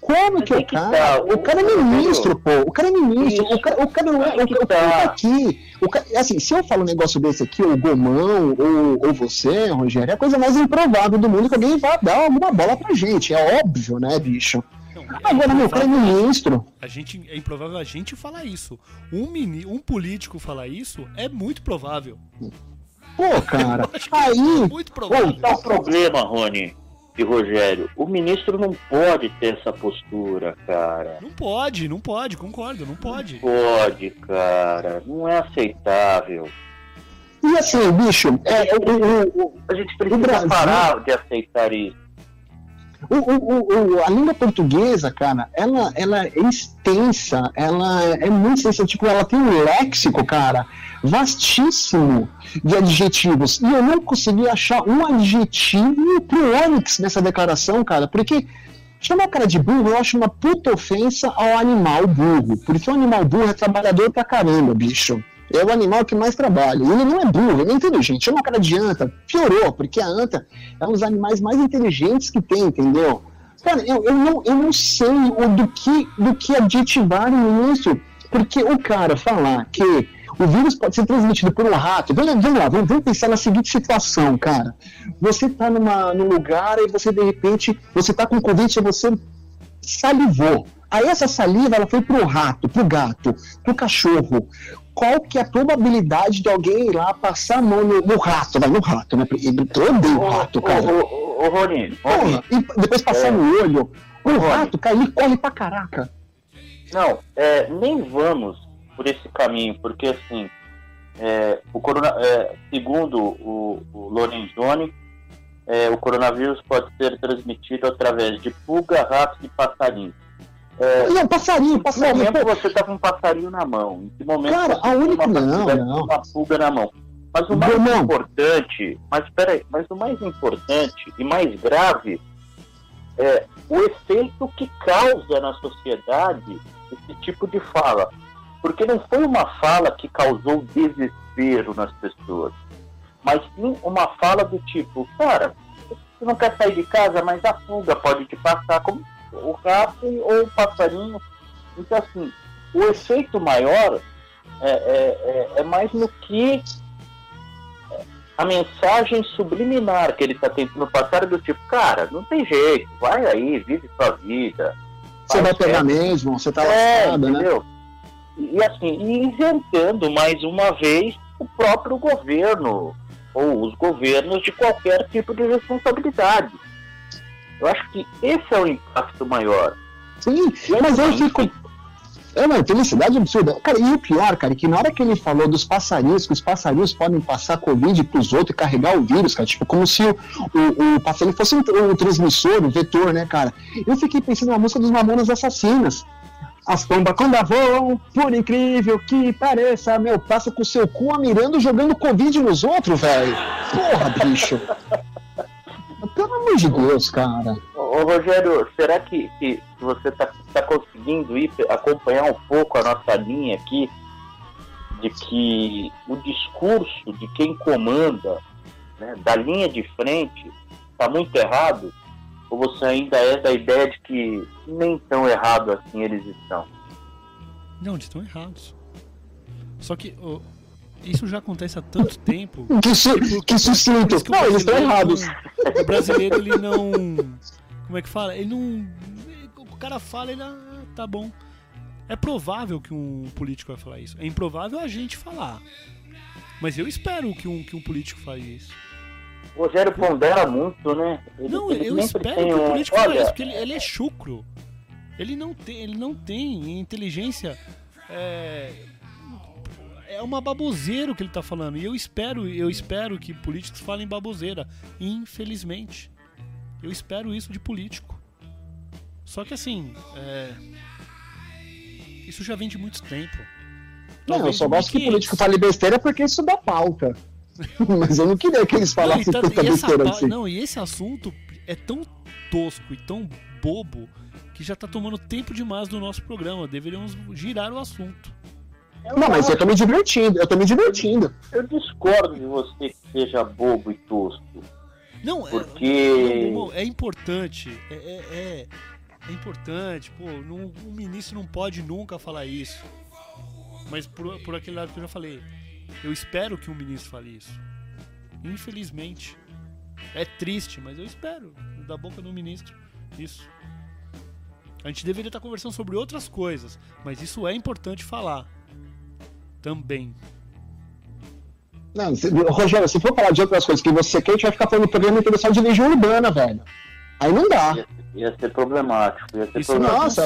Como que, o cara. Tá, o cara é ministro, pô. O cara é ministro. O cara, o cara não é. O, o cara tá aqui. O cara, assim, se eu falo um negócio desse aqui, o Gomão ou, ou você, Rogério, é a coisa mais improvável do mundo que alguém vai dar alguma bola pra gente. É óbvio, né, bicho? Agora, meu, cara é ministro. A gente, é improvável a gente falar isso. Um, mini, um político falar isso é muito provável. Pô, cara, aí. É muito provável. Qual o problema, Rony? E Rogério, o ministro não pode ter essa postura, cara. Não pode, não pode, concordo, não pode. Não pode, cara. Não é aceitável. E assim, bicho, é, o, o, a gente precisa parar de aceitar isso. O, o, o, a língua portuguesa, cara, ela, ela é extensa, ela é muito extensa, tipo, ela tem um léxico, cara, vastíssimo de adjetivos. E eu não consegui achar um adjetivo pro Onyx nessa declaração, cara, porque chamar o cara de burro eu acho uma puta ofensa ao animal burro, porque o animal burro é trabalhador pra caramba, bicho é o animal que mais trabalha. Ele não é burro, ele é inteligente. Chama o cara de anta. Piorou, porque a anta é um dos animais mais inteligentes que tem, entendeu? Cara, eu, eu, não, eu não sei o, do, que, do que adjetivarem isso. Porque o cara falar que o vírus pode ser transmitido por um rato. Vamos, vamos lá, vamos, vamos, pensar na seguinte situação, cara. Você está num lugar e você, de repente, você está com Covid e você salivou. Aí essa saliva ela foi pro rato, pro gato, pro cachorro qual que é a probabilidade de alguém ir lá passar a mão no, no rato, vai no rato, né? Eu odeio o rato, cara. Ô, e depois passar é. no olho. O rato, cara, ele corre pra caraca. Não, é, nem vamos por esse caminho, porque assim, é, o corona, é, segundo o, o Lorenzoni, é, o coronavírus pode ser transmitido através de pulga, rato e passarinho. É, não, passarinho, passarinho. Em que momento você tá com um passarinho na mão? Em que momento Cara, a única uma, não, não. uma pulga na mão? Mas o mais Irmão. importante, mas peraí, mas o mais importante e mais grave é o efeito que causa na sociedade esse tipo de fala. Porque não foi uma fala que causou desespero nas pessoas, mas sim uma fala do tipo, cara, você não quer sair de casa, mas a fuga pode te passar como o rato ou o passarinho. Então, assim, o efeito maior é, é, é, é mais no que a mensagem subliminar que ele está tentando passar do tipo, cara, não tem jeito, vai aí, vive sua vida. Você vai pegar mesmo, você tá é, lascado, né? entendeu? né? E, assim, e isentando mais uma vez o próprio governo, ou os governos de qualquer tipo de responsabilidade. Eu acho que esse é o impacto maior. Sim, mas eu fico, é uma felicidade absurda. Cara, e o pior, cara, é que na hora que ele falou dos passarinhos, que os passarinhos podem passar Covid pros outros e carregar o vírus, cara, tipo, como se o, o, o passarinho fosse um, um transmissor, um vetor, né, cara? Eu fiquei pensando na música dos Mamonas Assassinas. As pombas quando voam, por incrível que pareça, meu, passa com o seu cu mirando jogando Covid nos outros, velho. Porra, bicho. Pelo amor de Deus, cara. Ô, Rogério, será que, que você está tá conseguindo ir, acompanhar um pouco a nossa linha aqui de que o discurso de quem comanda, né, da linha de frente, está muito errado? Ou você ainda é da ideia de que nem tão errado assim eles estão? Não, eles estão errados. Só que oh, isso já acontece há tanto tempo. Que, su que, que sucinto. Que não, eles estão errados. O brasileiro, ele não. Como é que fala? Ele não. O cara fala, ele. Ah, tá bom. É provável que um político vai falar isso. É improvável a gente falar. Mas eu espero que um, que um político fale isso. O Rogério pondera muito, né? Ele, não, ele eu espero que o político fale isso, porque ele, ele, é chucro. Ele não tem, ele não tem inteligência. É, é uma baboseira o que ele tá falando. E eu espero, eu espero que políticos falem baboseira. Infelizmente. Eu espero isso de político. Só que assim, é... isso já vem de muito tempo. Talvez não, eu só gosto que político fale besteira porque isso dá pauta. Mas eu não queria que eles falassem não, tá, tanta besteira assim. Não, e esse assunto é tão tosco e tão bobo que já tá tomando tempo demais do nosso programa. Deveríamos girar o assunto. Eu não, mas eu tô me divertindo, eu tô me divertindo. Eu discordo de você que seja bobo e tosco. Não, é, porque... é, é importante, é, é, é, é, importante, pô, não, o ministro não pode nunca falar isso. Mas por, por aquele lado que eu já falei, eu espero que um ministro fale isso. Infelizmente. É triste, mas eu espero da boca do ministro isso. A gente deveria estar conversando sobre outras coisas, mas isso é importante falar também. Não, se, Rogério, se for falar de outras coisas que você quer, a gente vai ficar falando do programa interessado de legião urbana, velho. Aí não dá. Ia, ia ser problemático. Ia ser isso problemático.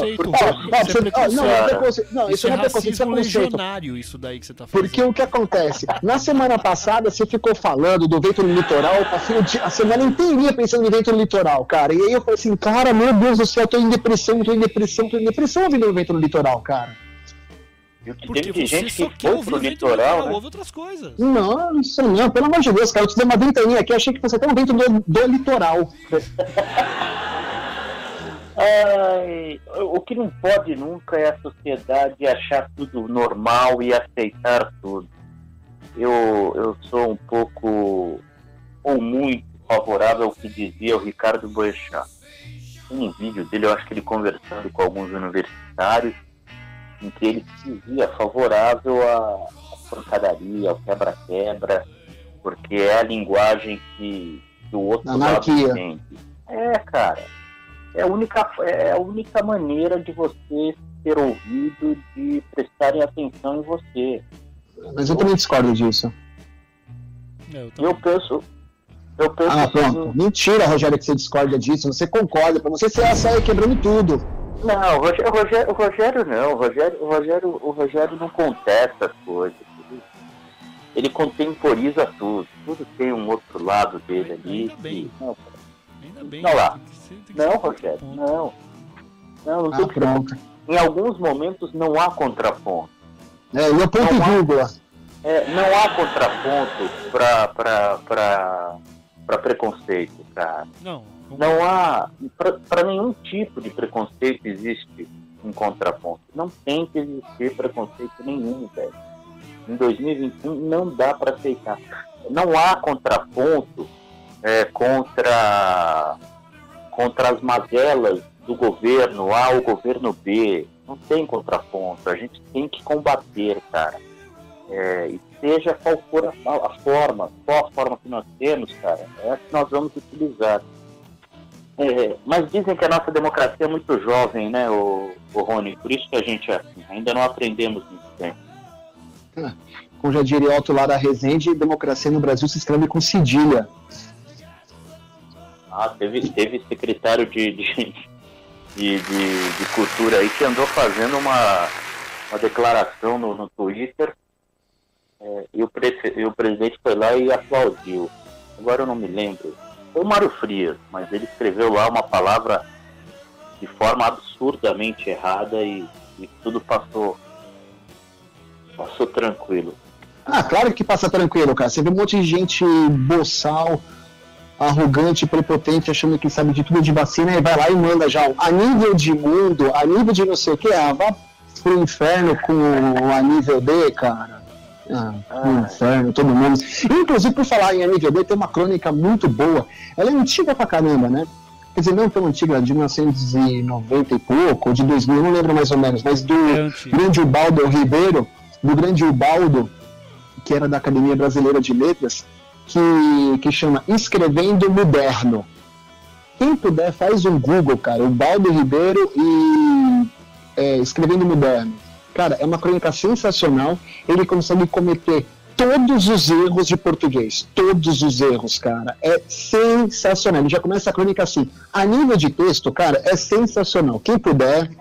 Não, é preconceito. Não, isso, isso é, é preconceito. Isso é legionário, isso daí que você tá falando. Porque o que acontece? Na semana passada, você ficou falando do vento no litoral, passei a semana inteirinha pensando no vento no litoral, cara. E aí eu falei assim, cara, meu Deus do céu, eu tô em depressão, tô em depressão, tô em depressão ouvindo o vento no litoral, cara. Porque teve gente que foi pro litoral, né? Houve outras coisas. Nossa, não, pelo amor de Deus, cara, eu te dei uma ventania aqui, achei que você tava dentro do, do litoral. Ai, o que não pode nunca é a sociedade achar tudo normal e aceitar tudo. Eu, eu sou um pouco, ou muito, favorável ao que dizia o Ricardo Boechat. Tem um vídeo dele, eu acho que ele conversando com alguns universitários, em que ele se dizia favorável à pancadaria, ao quebra-quebra, porque é a linguagem que, que o outro Anarquia. lado entende. É, cara. É a, única, é a única maneira de você ser ouvido, de prestarem atenção em você. Mas eu também discordo disso. Eu, eu penso, eu penso ah, pronto. Assim, Mentira, Rogério, que você discorda disso. Você concorda. Pra você, você sair quebrando tudo. Não, o Rogério, o Rogério, o Rogério não, o Rogério, o Rogério, o Rogério não contesta as coisas. Ele, ele contemporiza tudo. Tudo tem um outro lado dele ali. Ainda bem. que- não, Ainda bem. Não lá. tem que ser- tem que não, Rogério, não. Não, não Ah, pronto. Em alguns momentos não há contraponto. É, ele é ponto e Não há-. É, não há contraponto para preconceito, cara. Não. Não há. Para nenhum tipo de preconceito existe um contraponto. Não tem que existir preconceito nenhum, velho. Em 2021 não dá para aceitar. Não há contraponto é, contra, contra as mazelas do governo A ou governo B. Não tem contraponto. A gente tem que combater, cara. É, e seja qual for a, a forma, qual a forma que nós temos, cara, é a que nós vamos utilizar. É, mas dizem que a nossa democracia é muito jovem, né, o, o Rony? Por isso que a gente é assim. Ainda não aprendemos muito bem. Como já diria Otto Lara Rezende, democracia no Brasil se escreve com cedilha. Ah, teve, teve secretário de, de, de, de- de cultura aí que andou fazendo uma, uma declaração no, no Twitter é, e, o prese- e o presidente foi lá e aplaudiu. Agora eu não me lembro. O Mário Frias, mas ele escreveu lá uma palavra de forma absurdamente errada e, e tudo passou, passou tranquilo. Ah, claro que passa tranquilo, cara. Você vê um monte de gente boçal, arrogante, prepotente, achando que sabe de tudo de vacina e vai lá e manda já a nível de mundo, a nível de não sei o que, ah, vá pro inferno com a nível D, cara. Ah, Ah. inferno, todo mundo. Inclusive, por falar em D, tem uma crônica muito boa. Ela é antiga pra caramba, né? Quer dizer, não tão antiga, de 1990 e pouco, ou de 2000, não lembro mais ou menos, mas do É grande Ubaldo Ribeiro, do grande Ubaldo, que era da Academia Brasileira de Letras, que, que chama Escrevendo Moderno. Quem puder, faz um Google, cara, Ubaldo Ribeiro e é, Escrevendo Moderno. Cara, é uma crônica sensacional. Ele consegue cometer todos os erros de português. Todos os erros, cara. É sensacional. Ele já começa a crônica assim. A nível de texto, cara, é sensacional. Quem puder,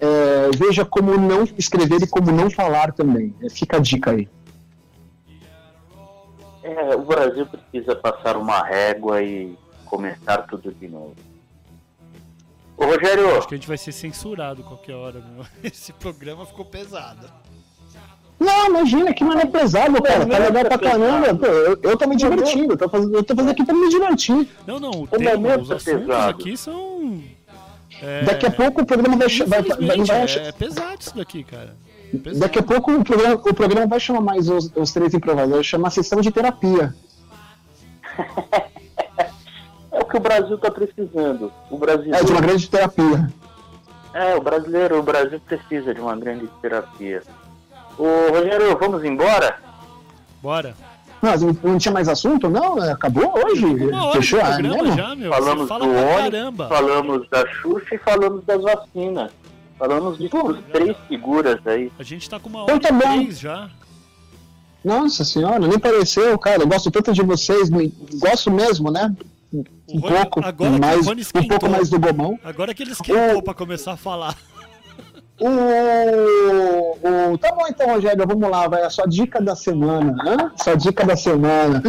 é, veja como não escrever e como não falar também. É, fica a dica aí. É, o Brasil precisa passar uma régua e começar tudo de novo. Ô Rogério, Acho que a gente vai ser censurado qualquer hora, meu. Esse programa ficou pesado. Não, imagina, que mano é pesado, cara. Tá legal pra caramba. Pô, eu, eu tô me divertindo. Tô fazendo, eu tô fazendo aqui pra me divertir. Não, não, o tema, momento os é assuntos pesado. aqui são. É, Daqui a pouco o programa vai, vai, vai, vai, é pesado isso daqui, cara. Pesado. Daqui a pouco o programa, o programa vai chamar mais os, os três improvisadores, vai chamar sessão de terapia. é o que o Brasil está precisando. O É, de uma grande terapia. é, o brasileiro, o Brasil precisa de uma grande terapia. Ô Rogério, vamos embora? Bora. Mas não, não tinha mais assunto, não? Acabou hoje? Uma hora Fechou? Ah, já, meu. Falamos fala do ônibus, caramba. falamos da Xuxa e falamos das vacinas. Falamos de Pô, três figuras aí. A gente tá com uma Então hora tá e bom. três já. Nossa senhora, nem pareceu, cara. Eu gosto tanto de vocês, gosto mesmo, né? Um O Rony- pouco o mais, um pouco mais do gomão. Agora que ele esquentou pra começar a falar. O, o- tá bom então, Rogério, vamos lá, vai a sua dica da semana, né? Sua dica da semana.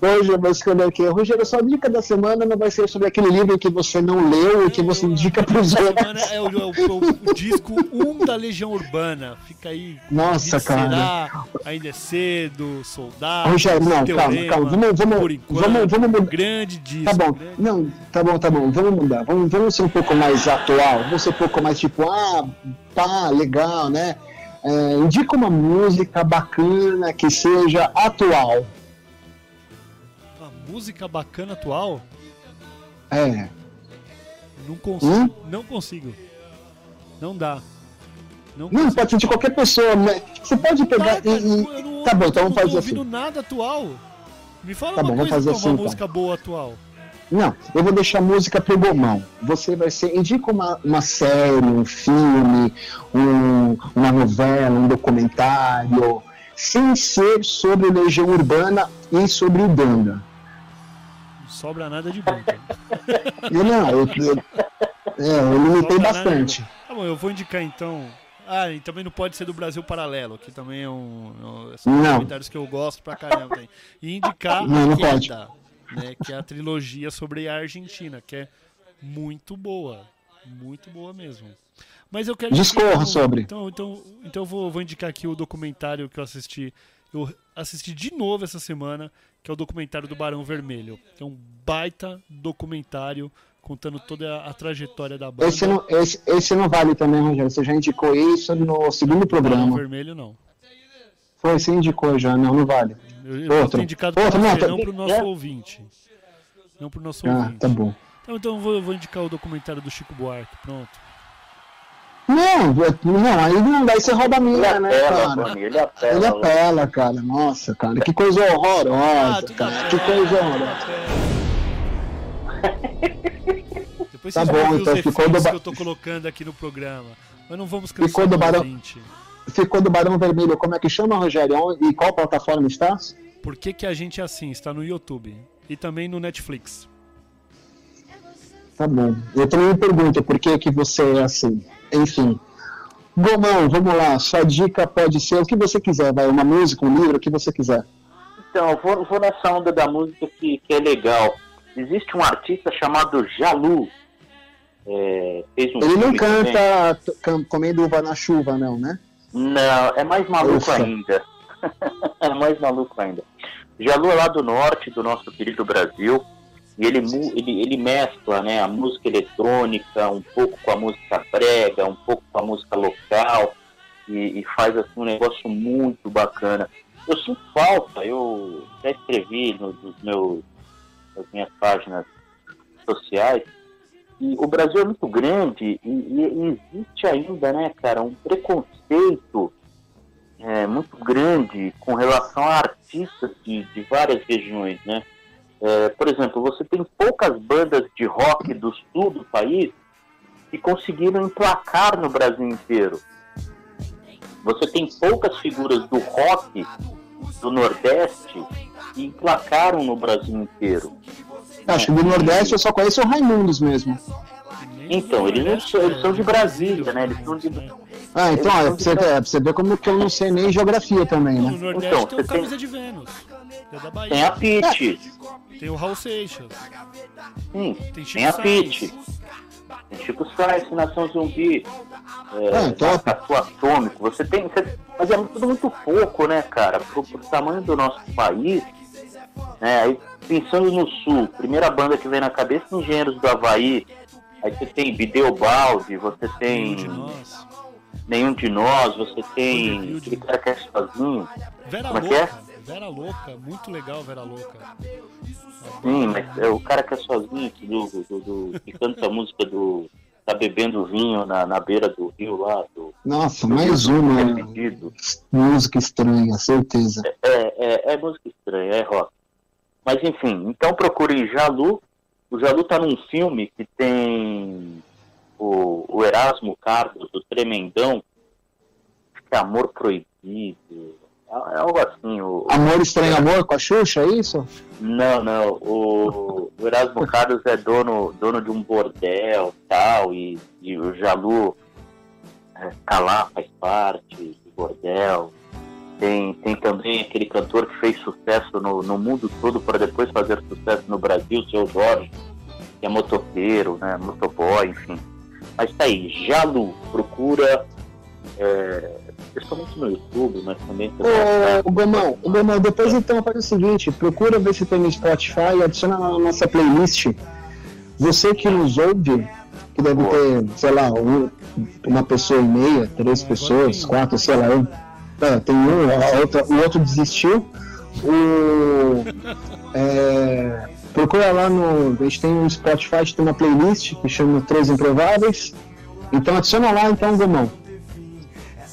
Hoje eu vou escrever aqui, Rogério, sua dica da semana não vai ser sobre aquele livro que você não leu e que você indica para os outros. semana é o, é o- é o- o disco 1 da Legião Urbana. Fica aí. Nossa, cara. Será? Ainda é cedo, soldado. Rogério, não, calma, Teorema, calma, vamos, por vamos, enquanto, vamos, vamos mudar. Grande disco. Tá bom, grande- não, tá bom, tá bom, vamos mudar, vamos, vamos ser um pouco mais atual, vamos ser um pouco mais tipo, ah, tá, legal, né? É, indica uma música bacana que seja atual. Uma música bacana atual. É, Não consigo. Hum? Não consigo. Não dá. Não, não, pode ser de qualquer pessoa, né? Você pode pegar Tá, e, não, tá bom, então vamos não fazer tô assim. ouvindo nada atual. Me fala Tá uma bom, vamos coisa fazer que é assim, uma então. música boa atual. Não, eu vou deixar a música pro gomão. Você vai ser. Indica uma, uma série, um filme, um- uma novela, um documentário, sem ser sobre Legião Urbana e sobre o Danga. Não sobra nada de bom. Eu não, eu, eu, é, eu limitei nada bastante. Tá bom, eu vou indicar então. Ah, e também não pode ser do Brasil Paralelo, que também é um. um são Não. comentários que eu gosto pra caramba. E indicar Não, não a pode. Né, que é a trilogia sobre a Argentina, que é muito boa. Muito boa mesmo. Mas eu quero. Discorra então, sobre. Então, então, então eu vou, vou indicar aqui o documentário que eu assisti. Eu assisti de novo essa semana, que é o documentário do Barão Vermelho. É um baita documentário contando toda a, a trajetória da banda. Esse não, esse, esse não vale também, Rogério. Você já indicou isso no segundo Barão programa. Vermelho não. Foi, você indicou já. Não, não vale. Eu, eu vou Outro. ter indicado Outro, você, não, não, tá- pro nosso ouvinte. Não pro nosso Ah, ouvinte. tá bom. Então, então eu vou, eu vou indicar o documentário do Chico Buarque. Pronto. Não, não, aí não, daí você rouba a Ele minha, né, apela, cara? Rony, ele apela. Ele apela, cara. Nossa, cara, que coisa Ah, horrorosa, tudo cara. bem. Que coisa horrorosa. Depois Tá vocês bom, vão ver então os ficou do que eu tô colocando aqui no programa. Mas não vamos cansar Ficou do o Barão- ouvinte. Ficou do Barão Vermelho, como é que chama, Rogério? E qual plataforma está? Por que, que a gente é assim? Está no YouTube. E também no Netflix. Tá bom. Eu também me pergunto por que, que você é assim. Enfim. Gomão, vamos lá. Sua dica pode ser o que você quiser, vai. Uma música, um livro, o que você quiser. Então, eu vou, vou nessa onda da música que, que é legal. Existe um artista chamado Jalu. É, fez um Ele não canta comendo uva na chuva, não, né? Não, é mais maluco Ufa. ainda. é mais maluco ainda. Jalu é lá do norte, do nosso querido Brasil. E ele, ele, ele mescla né, a música eletrônica um pouco com a música brega, um pouco com a música local. E, e faz assim, um negócio muito bacana. Eu sinto falta, eu já escrevi no- nos meus, nas minhas páginas sociais. E o Brasil é muito grande e, e existe ainda, né, cara, um preconceito é, muito grande com relação a artistas de, de várias regiões, né? É, por exemplo, você tem poucas bandas de rock do sul do país que conseguiram emplacar no Brasil inteiro. Você tem poucas figuras do rock do Nordeste que emplacaram no Brasil inteiro. Acho que do Nordeste eu só conheço o Raimundos mesmo. Então, eles não eles são de é Brasília, né? Eles são de-? Ah, então, ó, pra você, é, pra você ver como que eu não sei nem geografia também, No né? Nordeste Então, tem o você tem- Camisa de Vênus. É da Bahia. Tem a Pete, Tem o Raul Seixas. sim, Tem Chico tem a. Pete, tem Chico Sainz, Nação Zumbi, é, Ah, top. Tatu Atômico, você tem, você- mas é tudo muito pouco, né, cara, pro, pro tamanho do nosso país, né, aí pensando no Sul, primeira banda que vem na cabeça, Engenheiros do Havaí, aí você tem Bideobaldi, você tem Nenhum de nós. Você tem aquele cara que é sozinho, Vera Como é que é? Louca. Vera Louca. Muito legal, Vera Louca. Sim, mas é o cara que é sozinho, que, do, do, do- que canta a música do. tá bebendo vinho na, na beira do rio lá, do. Nossa, do mais rio uma Perdido. música estranha, certeza. É, é, é música estranha, é rock. Mas enfim, então procure Jalu. O Jalu tá num filme que tem o, o Erasmo Carlos, do Tremendão, que é Amor Proibido. É, é algo assim. O, Amor Estranho Amor com a Xuxa, é isso? Não, não. O, o Erasmo Carlos é dono, dono de um bordel tal, e, e o Jalu é, tá lá, faz parte do bordel. Tem, tem também aquele cantor que fez sucesso no, no mundo todo para depois fazer sucesso no Brasil, seu Jorge, que é motoqueiro, né, motoboy, enfim. Mas tá aí, Jalu, procura, é, principalmente no YouTube, mas também... Ô, Gomão, ô, Gomão, depois então faz o seguinte, procura ver se tem no Spotify e adiciona na nossa playlist. Você que nos ouve, que deve ter, sei lá, um- uma pessoa e meia, três pessoas, quatro, sei lá, um. Tem um, a outra, o outro desistiu. O, é, procura lá no. A gente tem um Spotify, tem uma playlist que chama Três Improváveis. Então adiciona lá então, Gomão.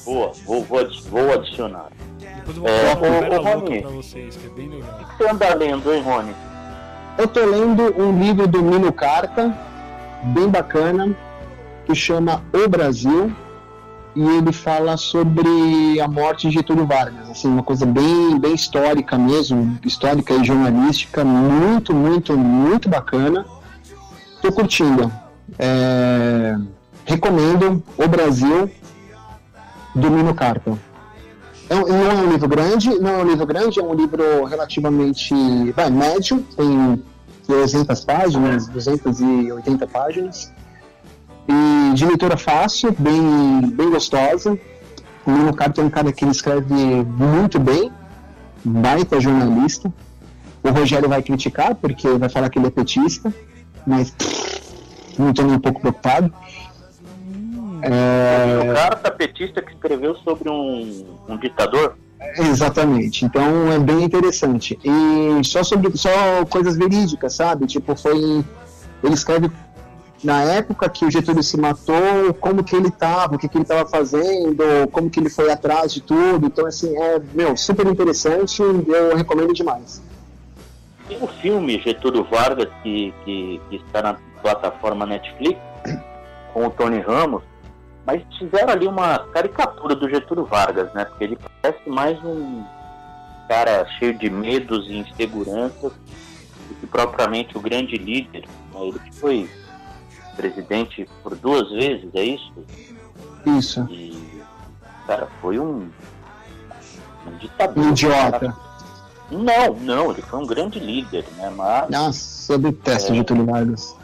Boa, vou, vou, vou adicionar. Depois eu vou É, ô, Louca Rony. pra vocês, que é bem legal. O que você anda lendo, hein, Rony? Eu tô lendo um livro do Mino Carta, bem bacana, que chama O Brasil, e ele fala sobre a morte de Getúlio Vargas, assim, uma coisa bem, bem histórica mesmo, histórica e jornalística, muito, muito, muito bacana. Tô curtindo. É, recomendo O Brasil, Domino Carta. É um, não é um livro grande, não é um livro grande, é um livro relativamente vai, médio, tem 300 páginas, 280 páginas, e de leitura fácil, bem, bem gostosa. O Lino Carta é um cara que ele escreve muito bem, baita jornalista. O Rogério vai criticar, porque vai falar que ele é petista, mas não estou nem um pouco preocupado. É... O cara tá petista que escreveu sobre um, um ditador? Exatamente. Então é bem interessante. E só sobre só coisas verídicas, sabe? Tipo, foi. Ele escreve na época que o Getúlio se matou, como que ele estava, o que, que ele estava fazendo, como que ele foi atrás de tudo. Então, assim, é, meu, super interessante, eu recomendo demais. Tem o filme Getúlio Vargas, que, que, que está na plataforma Netflix, com o Tony Ramos, mas fizeram ali uma caricatura do Getúlio Vargas, né? Porque ele parece mais um cara cheio de medos e inseguranças do que propriamente o grande líder. Né? Ele foi presidente por duas vezes, é isso? Isso. E, cara, foi um, um ditador. Um idiota. Cara. Não, não, ele foi um grande líder, né? Mas. Nossa, eu detesto é... Getúlio Vargas.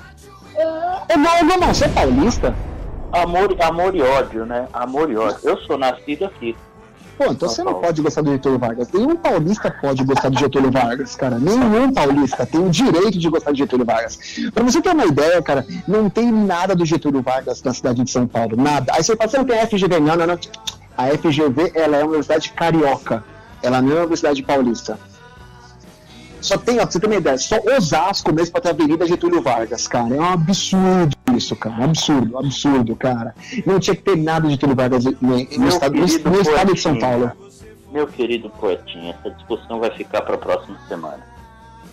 É, não, não, não, você é paulista? Amor, amor e ódio, né? Amor e ódio. Eu sou nascido aqui. Pô, então você não pode gostar do Getúlio Vargas. Nenhum paulista pode gostar do Getúlio Vargas, cara. Nenhum paulista tem o direito de gostar do Getúlio Vargas. Pra você ter uma ideia, cara, não tem nada do Getúlio Vargas na cidade de São Paulo. Nada. Aí você fala, você não tem a FGV? Não, não, não. A FGV, ela é uma universidade carioca. Ela não é uma universidade paulista. Só tem, ó, pra você ter uma ideia, só Osasco mesmo pra ter a Avenida Getúlio Vargas, cara. É um absurdo isso, cara. Um absurdo, um absurdo, cara. Não tinha que ter nada de Getúlio Vargas no, no, estado, no, no estado de São Paulo. Meu querido poetinha, essa discussão vai ficar pra próxima semana.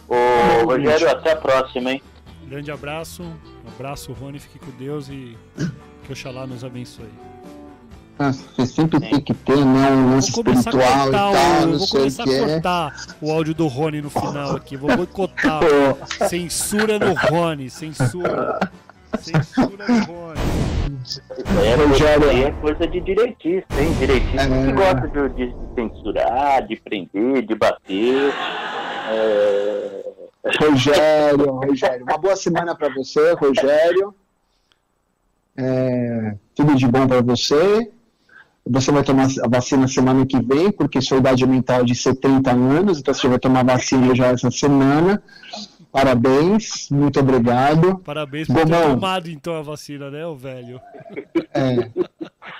Ô, Rogério, até a próxima, hein? Grande abraço, um abraço, Rony, fique com Deus e que Oxalá nos abençoe. Ah, você sempre tem que ter né, um lance espiritual e tal, o, não vou sei começar o a cortar o áudio do Rony no final aqui. Vou boicotar. censura no Rony, censura. Censura no Rony. É, Rogério, é coisa de direitista, hein? Direitista é... que gosta de, de, censurar, de prender, de bater. É... Rogério, Rogério, uma boa semana para você, Rogério. É, tudo de bom para você. Você vai tomar a vacina semana que vem, porque sua idade mental é de 70 anos, então você vai tomar vacina já essa semana. Parabéns, muito obrigado. Parabéns por Gomão. ter tomado então a vacina, né, o velho? É.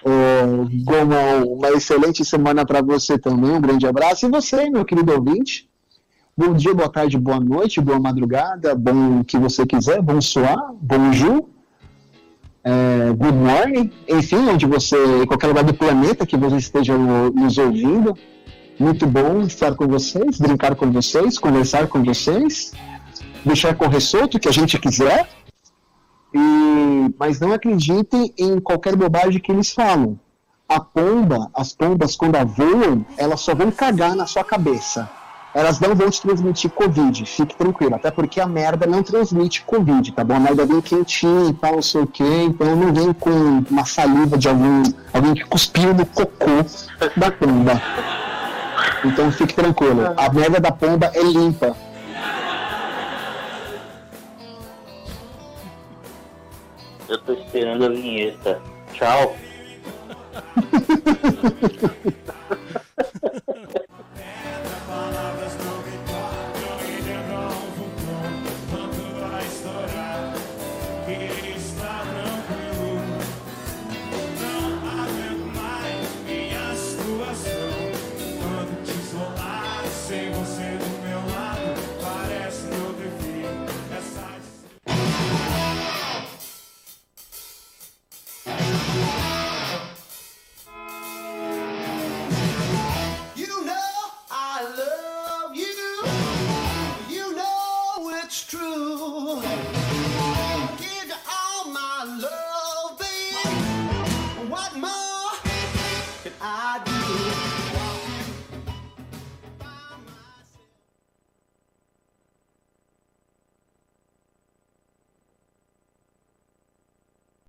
Ô, Gomão, uma excelente semana para você também, um grande abraço. E você, meu querido ouvinte, bom dia, boa tarde, boa noite, boa madrugada, bom o que você quiser, bom soar, bom ju é, Good Morning, enfim, onde você, em qualquer lugar do planeta que você esteja nos ouvindo. Muito bom estar com vocês, brincar com vocês, conversar com vocês, deixar correr solto que a gente quiser. E, mas não acreditem em qualquer bobagem que eles falam. A pomba, as pombas, quando voam, elas só vão cagar na sua cabeça elas não vão te transmitir Covid, fique tranquilo, até porque a merda não transmite Covid, tá bom? A merda vem quentinha e tal, não sei o quê, então não vem com uma saliva de algum, alguém que cuspiu no cocô da pomba. Então fique tranquilo, a merda da pomba é limpa. Eu tô esperando a vinheta. Tchau.